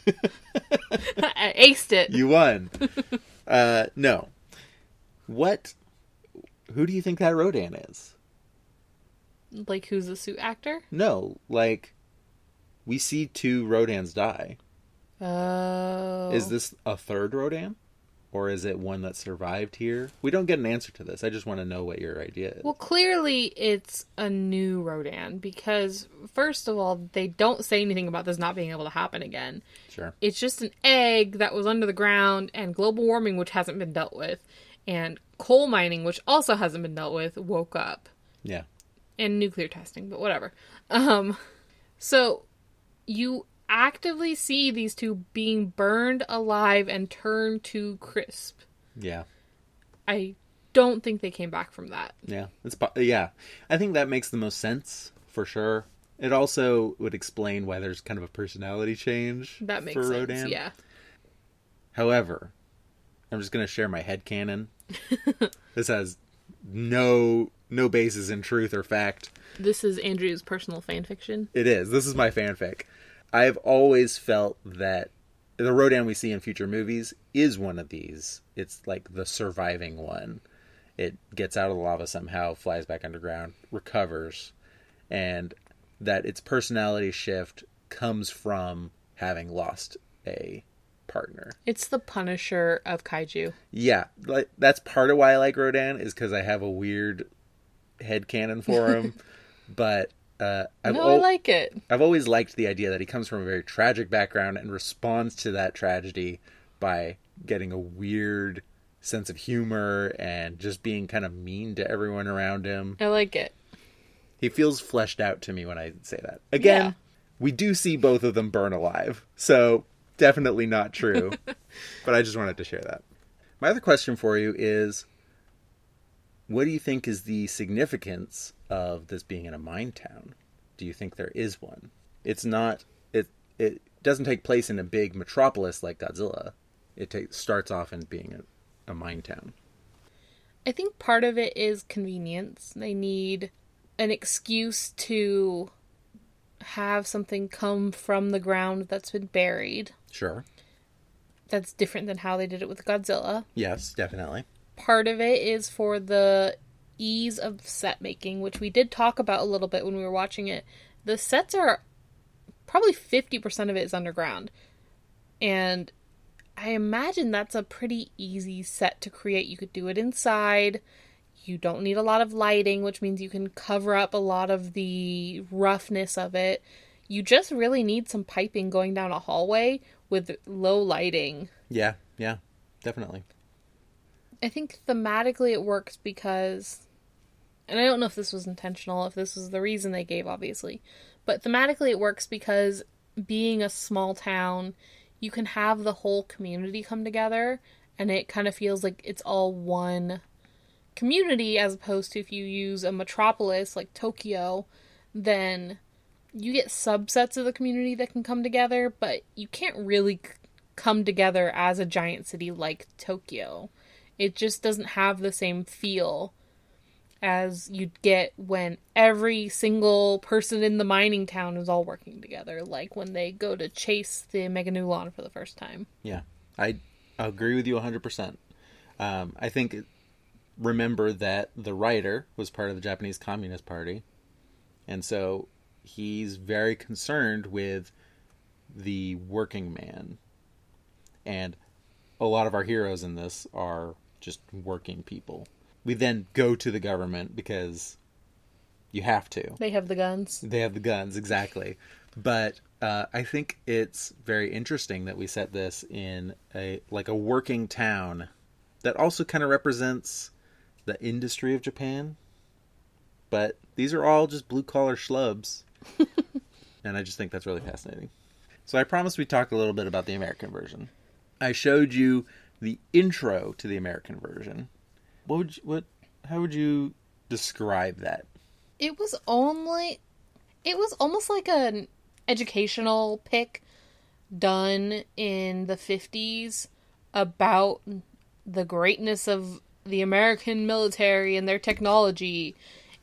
I aced it. you won? uh no. What who do you think that Rodan is? Like, who's the suit actor? No, like we see two Rodans die. Oh. Is this a third Rodan? Or is it one that survived here? We don't get an answer to this. I just want to know what your idea is. Well, clearly it's a new Rodan because, first of all, they don't say anything about this not being able to happen again. sure. It's just an egg that was under the ground, and global warming, which hasn't been dealt with, and coal mining, which also hasn't been dealt with, woke up. Yeah. And nuclear testing, but whatever. Um, so you actively see these two being burned alive and turned to crisp. Yeah. I don't think they came back from that. Yeah. It's yeah. I think that makes the most sense for sure. It also would explain why there's kind of a personality change That makes for sense. Rodan. Yeah. However, I'm just going to share my head canon. this has no no basis in truth or fact. This is Andrew's personal fan fiction. It is. This is my fanfic. I've always felt that the Rodan we see in future movies is one of these. It's like the surviving one. It gets out of the lava somehow, flies back underground, recovers, and that its personality shift comes from having lost a partner. It's the Punisher of kaiju. Yeah, like that's part of why I like Rodan is because I have a weird head canon for him. but uh, I've no, al- I like it. I've always liked the idea that he comes from a very tragic background and responds to that tragedy by getting a weird sense of humor and just being kind of mean to everyone around him. I like it. He feels fleshed out to me when I say that. Again, Yeah. we do see both of them burn alive. So, definitely not true. but I just wanted to share that. My other question for you is what do you think is the significance of this being in a mine town? Do you think there is one? It's not it it doesn't take place in a big metropolis like Godzilla. It ta- starts off in being a, a mine town. I think part of it is convenience. They need an excuse to have something come from the ground that's been buried. Sure. That's different than how they did it with Godzilla. Yes, definitely. Part of it is for the ease of set making, which we did talk about a little bit when we were watching it. The sets are probably 50% of it is underground. And I imagine that's a pretty easy set to create. You could do it inside. You don't need a lot of lighting, which means you can cover up a lot of the roughness of it. You just really need some piping going down a hallway with low lighting. Yeah, yeah. Definitely. I think thematically it works because, and I don't know if this was intentional, if this was the reason they gave, obviously, but thematically it works because being a small town, you can have the whole community come together, and it kind of feels like it's all one community as opposed to if you use a metropolis like Tokyo, then you get subsets of the community that can come together, but you can't really come together as a giant city like Tokyo. It just doesn't have the same feel as you'd get when every single person in the mining town is all working together, like when they go to chase the Mega Meganulon for the first time. Yeah, I agree with you 100%. Um, I think, remember that the writer was part of the Japanese Communist Party. And so he's very concerned with the working man. And a lot of our heroes in this are just working people. We then go to the government because you have to. They have the guns. They have the guns, exactly. But uh, I think it's very interesting that we set this in a like a working town that also kind of represents the industry of Japan. But these are all just blue collar schlubs, and I just think that's really fascinating. So I promised we'd talk a little bit about the American version. I showed you the intro to the American version. What would you, what? How would you describe that? It was only it was almost like an educational pick done in the 50s about the greatness of the American military and their technology.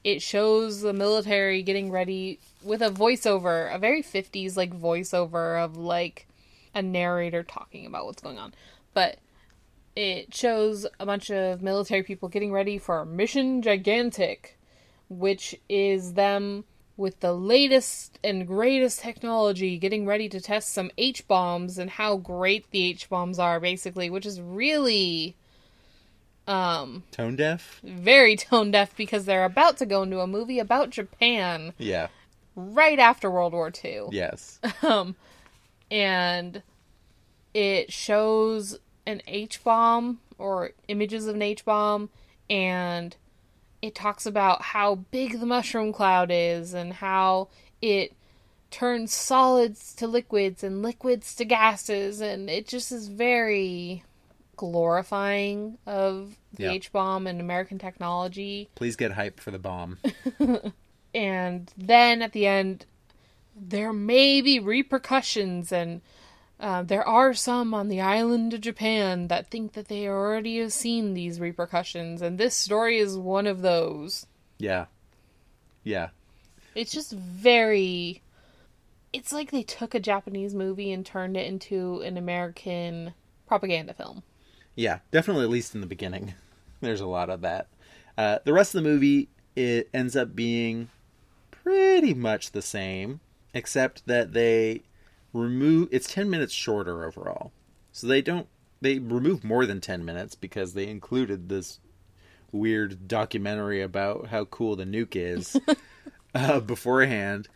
It shows the military getting ready with a voiceover, a very 50s like voiceover of like a narrator talking about what's going on. But it shows a bunch of military people getting ready for Mission Gigantic, which is them with the latest and greatest technology getting ready to test some H bombs and how great the H bombs are, basically, which is really um Tone deaf? very tone deaf because they're about to go into a movie about Japan Yeah. right after World War II Yes. Um, and it shows an H bomb or images of an H bomb, and it talks about how big the mushroom cloud is and how it turns solids to liquids and liquids to gases, and it just is very glorifying of the. H bomb and American technology. Please get hype for the bomb. and then at the end there may be repercussions and uh, there are some on the island of japan that think that they already have seen these repercussions and this story is one of those Yeah. Yeah. it's just very it's like they took a japanese movie and turned it into an american propaganda film Yeah. Definitely, at least in the beginning. There's a lot of that. Uh, the rest of the movie, it ends up being pretty much the same, except that they remove. It's 10 minutes shorter overall. So they don't they remove more than 10 minutes because they included this weird documentary about how cool the nuke is uh, beforehand.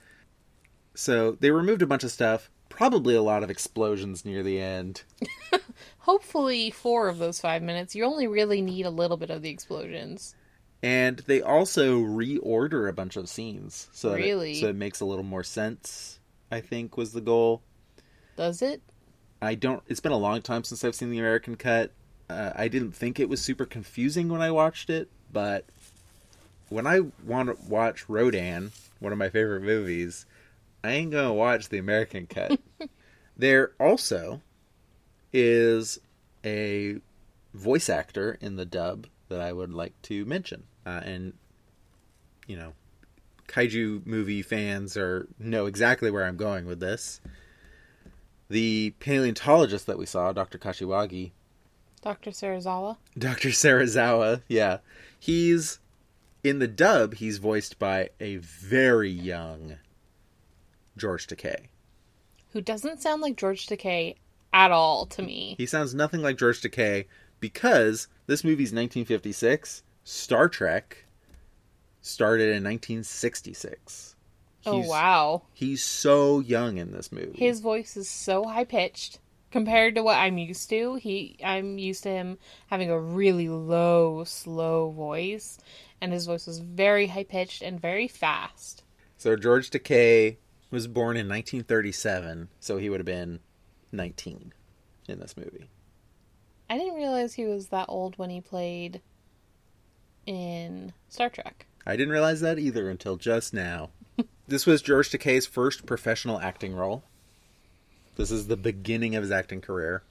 So they removed a bunch of stuff, probably a lot of explosions near the end. Hopefully, four of those five minutes. You only really need a little bit of the explosions. And they also reorder a bunch of scenes so Really? it, so it makes a little more sense. I think was the goal. Does it? I don't. It's been a long time since I've seen the American cut. Uh, I didn't think it was super confusing when I watched it, but when I want to watch Rodan, one of my favorite movies, I ain't gonna watch the American cut. there also is a voice actor in the dub that I would like to mention, uh, and you know, kaiju movie fans are know exactly where I'm going with this. The paleontologist that we saw, Dr. Kashiwagi, Dr. Serizawa? Dr. Serizawa, yeah. He's in the dub, he's voiced by a very young George Takei. Who doesn't sound like George Takei at all to me. He sounds nothing like George Takei because this movie's 1956. Star Trek started in 1966. Oh, wow. He's so young in this movie. His voice is so high pitched compared to what I'm used to. He I'm used to him having a really low, slow voice, and his voice was very high pitched and very fast. So George Takei was born in 1937, so he would have been 19 in this movie. I didn't realize he was that old when he played in Star Trek. I didn't realize that either until just now. This was George Takei's first professional acting role. This is the beginning of his acting career.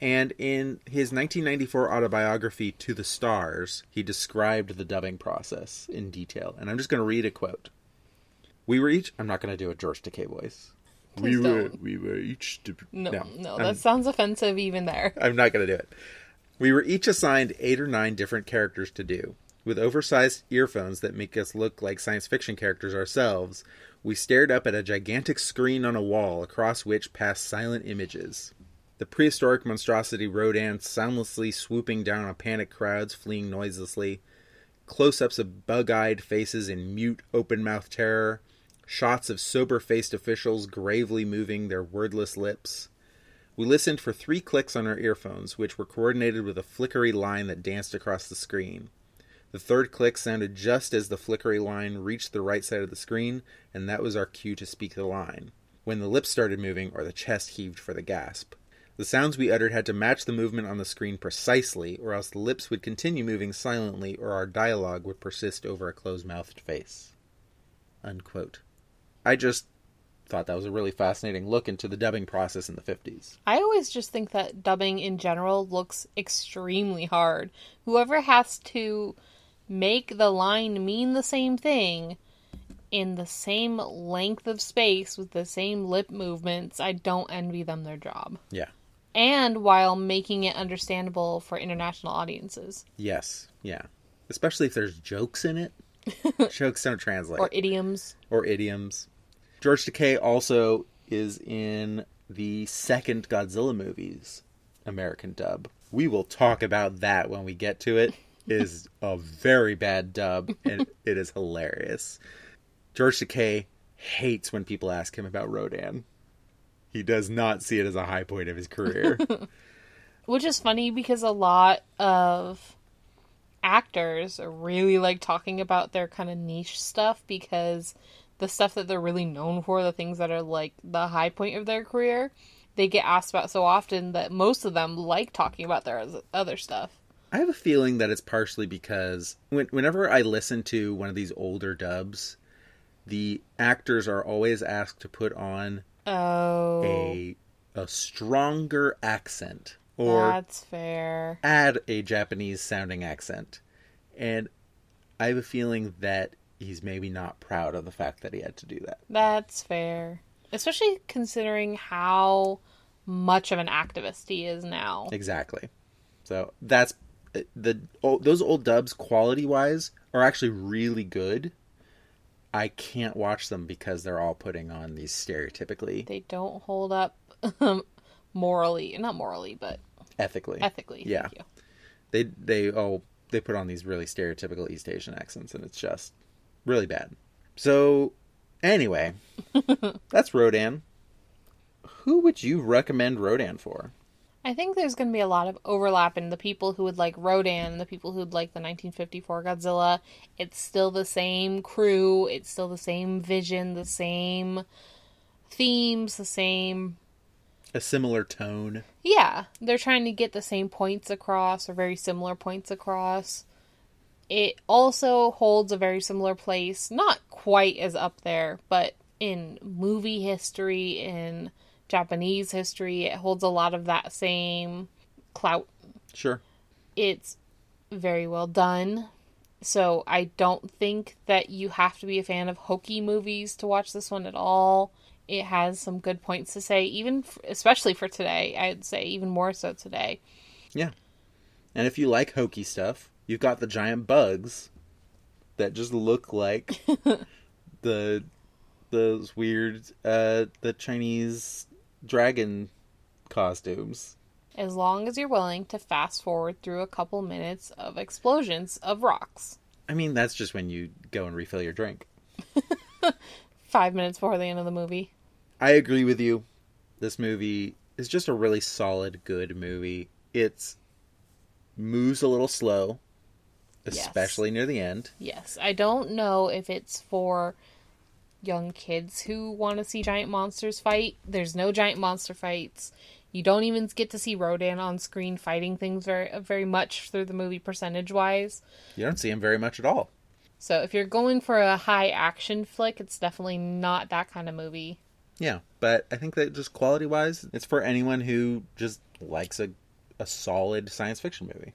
And in his 1994 autobiography, To the Stars, he described the dubbing process in detail. And I'm just going to read a quote. We were each. I'm not going to do a George Takei voice. Please we were. don't. We were each. No, no, I'm- that sounds offensive even there. I'm not going to do it. We were each assigned eight or nine different characters to do. With oversized earphones that make us look like science fiction characters ourselves, we stared up at a gigantic screen on a wall across which passed silent images. The prehistoric monstrosity Rodan soundlessly swooping down on panicked crowds fleeing noiselessly, close ups of bug eyed faces in mute, open mouthed terror, shots of sober faced officials gravely moving their wordless lips. We listened for three clicks on our earphones, which were coordinated with a flickery line that danced across the screen. The third click sounded just as the flickery line reached the right side of the screen, and that was our cue to speak the line. When the lips started moving or the chest heaved for the gasp. The sounds we uttered had to match the movement on the screen precisely, or else the lips would continue moving silently, or our dialogue would persist over a closed mouthed face. Unquote. I just thought that was a really fascinating look into the dubbing process in the 50s. I always just think that dubbing in general looks extremely hard. Whoever has to make the line mean the same thing in the same length of space with the same lip movements, I don't envy them their job. Yeah. And while making it understandable for international audiences Yes. Yeah. Especially if there's jokes in it. jokes don't translate. or idioms. or idioms. George Takei also is in the second Godzilla movie's American dub. We will talk about that when we get to it. Is a very bad dub and it is hilarious. George Takei hates when people ask him about Rodan. He does not see it as a high point of his career. Which is funny because a lot of actors really like talking about their kind of niche stuff because the stuff that they're really known for, the things that are like the high point of their career, they get asked about so often that most of them like talking about their other stuff. I have a feeling that it's partially because when, whenever I listen to one of these older dubs, the actors are always asked to put on Oh, a a stronger accent or that's fair. add a Japanese sounding accent. And I have a feeling that he's maybe not proud of the fact that he had to do that. That's fair. Especially considering how much of an activist he is now. Exactly. So that's the those old dubs quality wise are actually really good. I can't watch them because they're all putting on these stereotypically. They don't hold up um, morally, not morally, but ethically. ethically. Yeah. Thank you. They they oh they put on these really stereotypical East Asian accents, and it's just really bad. So anyway, that's Rodan. Who would you recommend Rodan for? I think there's going to be a lot of overlap in the people who would like Rodan and the people who would like the 1954 Godzilla. It's still the same crew, it's still the same vision, the same themes, the same. A similar tone. Yeah, they're trying to get the same points across or very similar points across. It also holds a very similar place, not quite as up there, but in movie history, in Japanese history, it holds a lot of that same clout Sure. it's very well done. So I don't think that you have to be a fan of hokey movies to watch this one at all. It has some good points to say, even f- especially for today. I'd say even more so today. Yeah. And if you like hokey stuff, you've got the giant bugs that just look like the those weird uh the Chinese dragon costumes. As long as you're willing to fast forward through a couple minutes of explosions of rocks. I mean, that's just when you go and refill your drink. Five minutes before the end of the movie. I agree with you. This movie is just a really solid, good movie. It's moves a little slow, Yes. especially near the end. Yes, I don't know if it's for young kids who want to see giant monsters fight. There's no giant monster fights. You don't even get to see Rodan on screen fighting things very very much through the movie percentage wise. You don't see him very much at all. So if you're going for a high action flick, it's definitely not that kind of movie. Yeah, but I think that just quality wise, it's for anyone who just likes a a solid science fiction movie.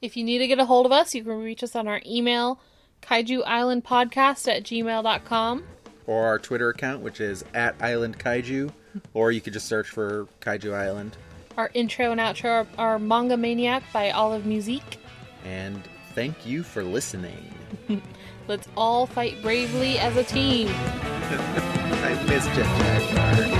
If you need to get a hold of us, you can reach us on our email, kaiju island podcast at gmail.com. Or our Twitter account, which is at Island Kaiju, or you could just search for Kaiju Island. Our intro and outro are, are Manga Maniac by Olive Musique. And thank you for listening. Let's all fight bravely as a team. I missed Jet Jaguar.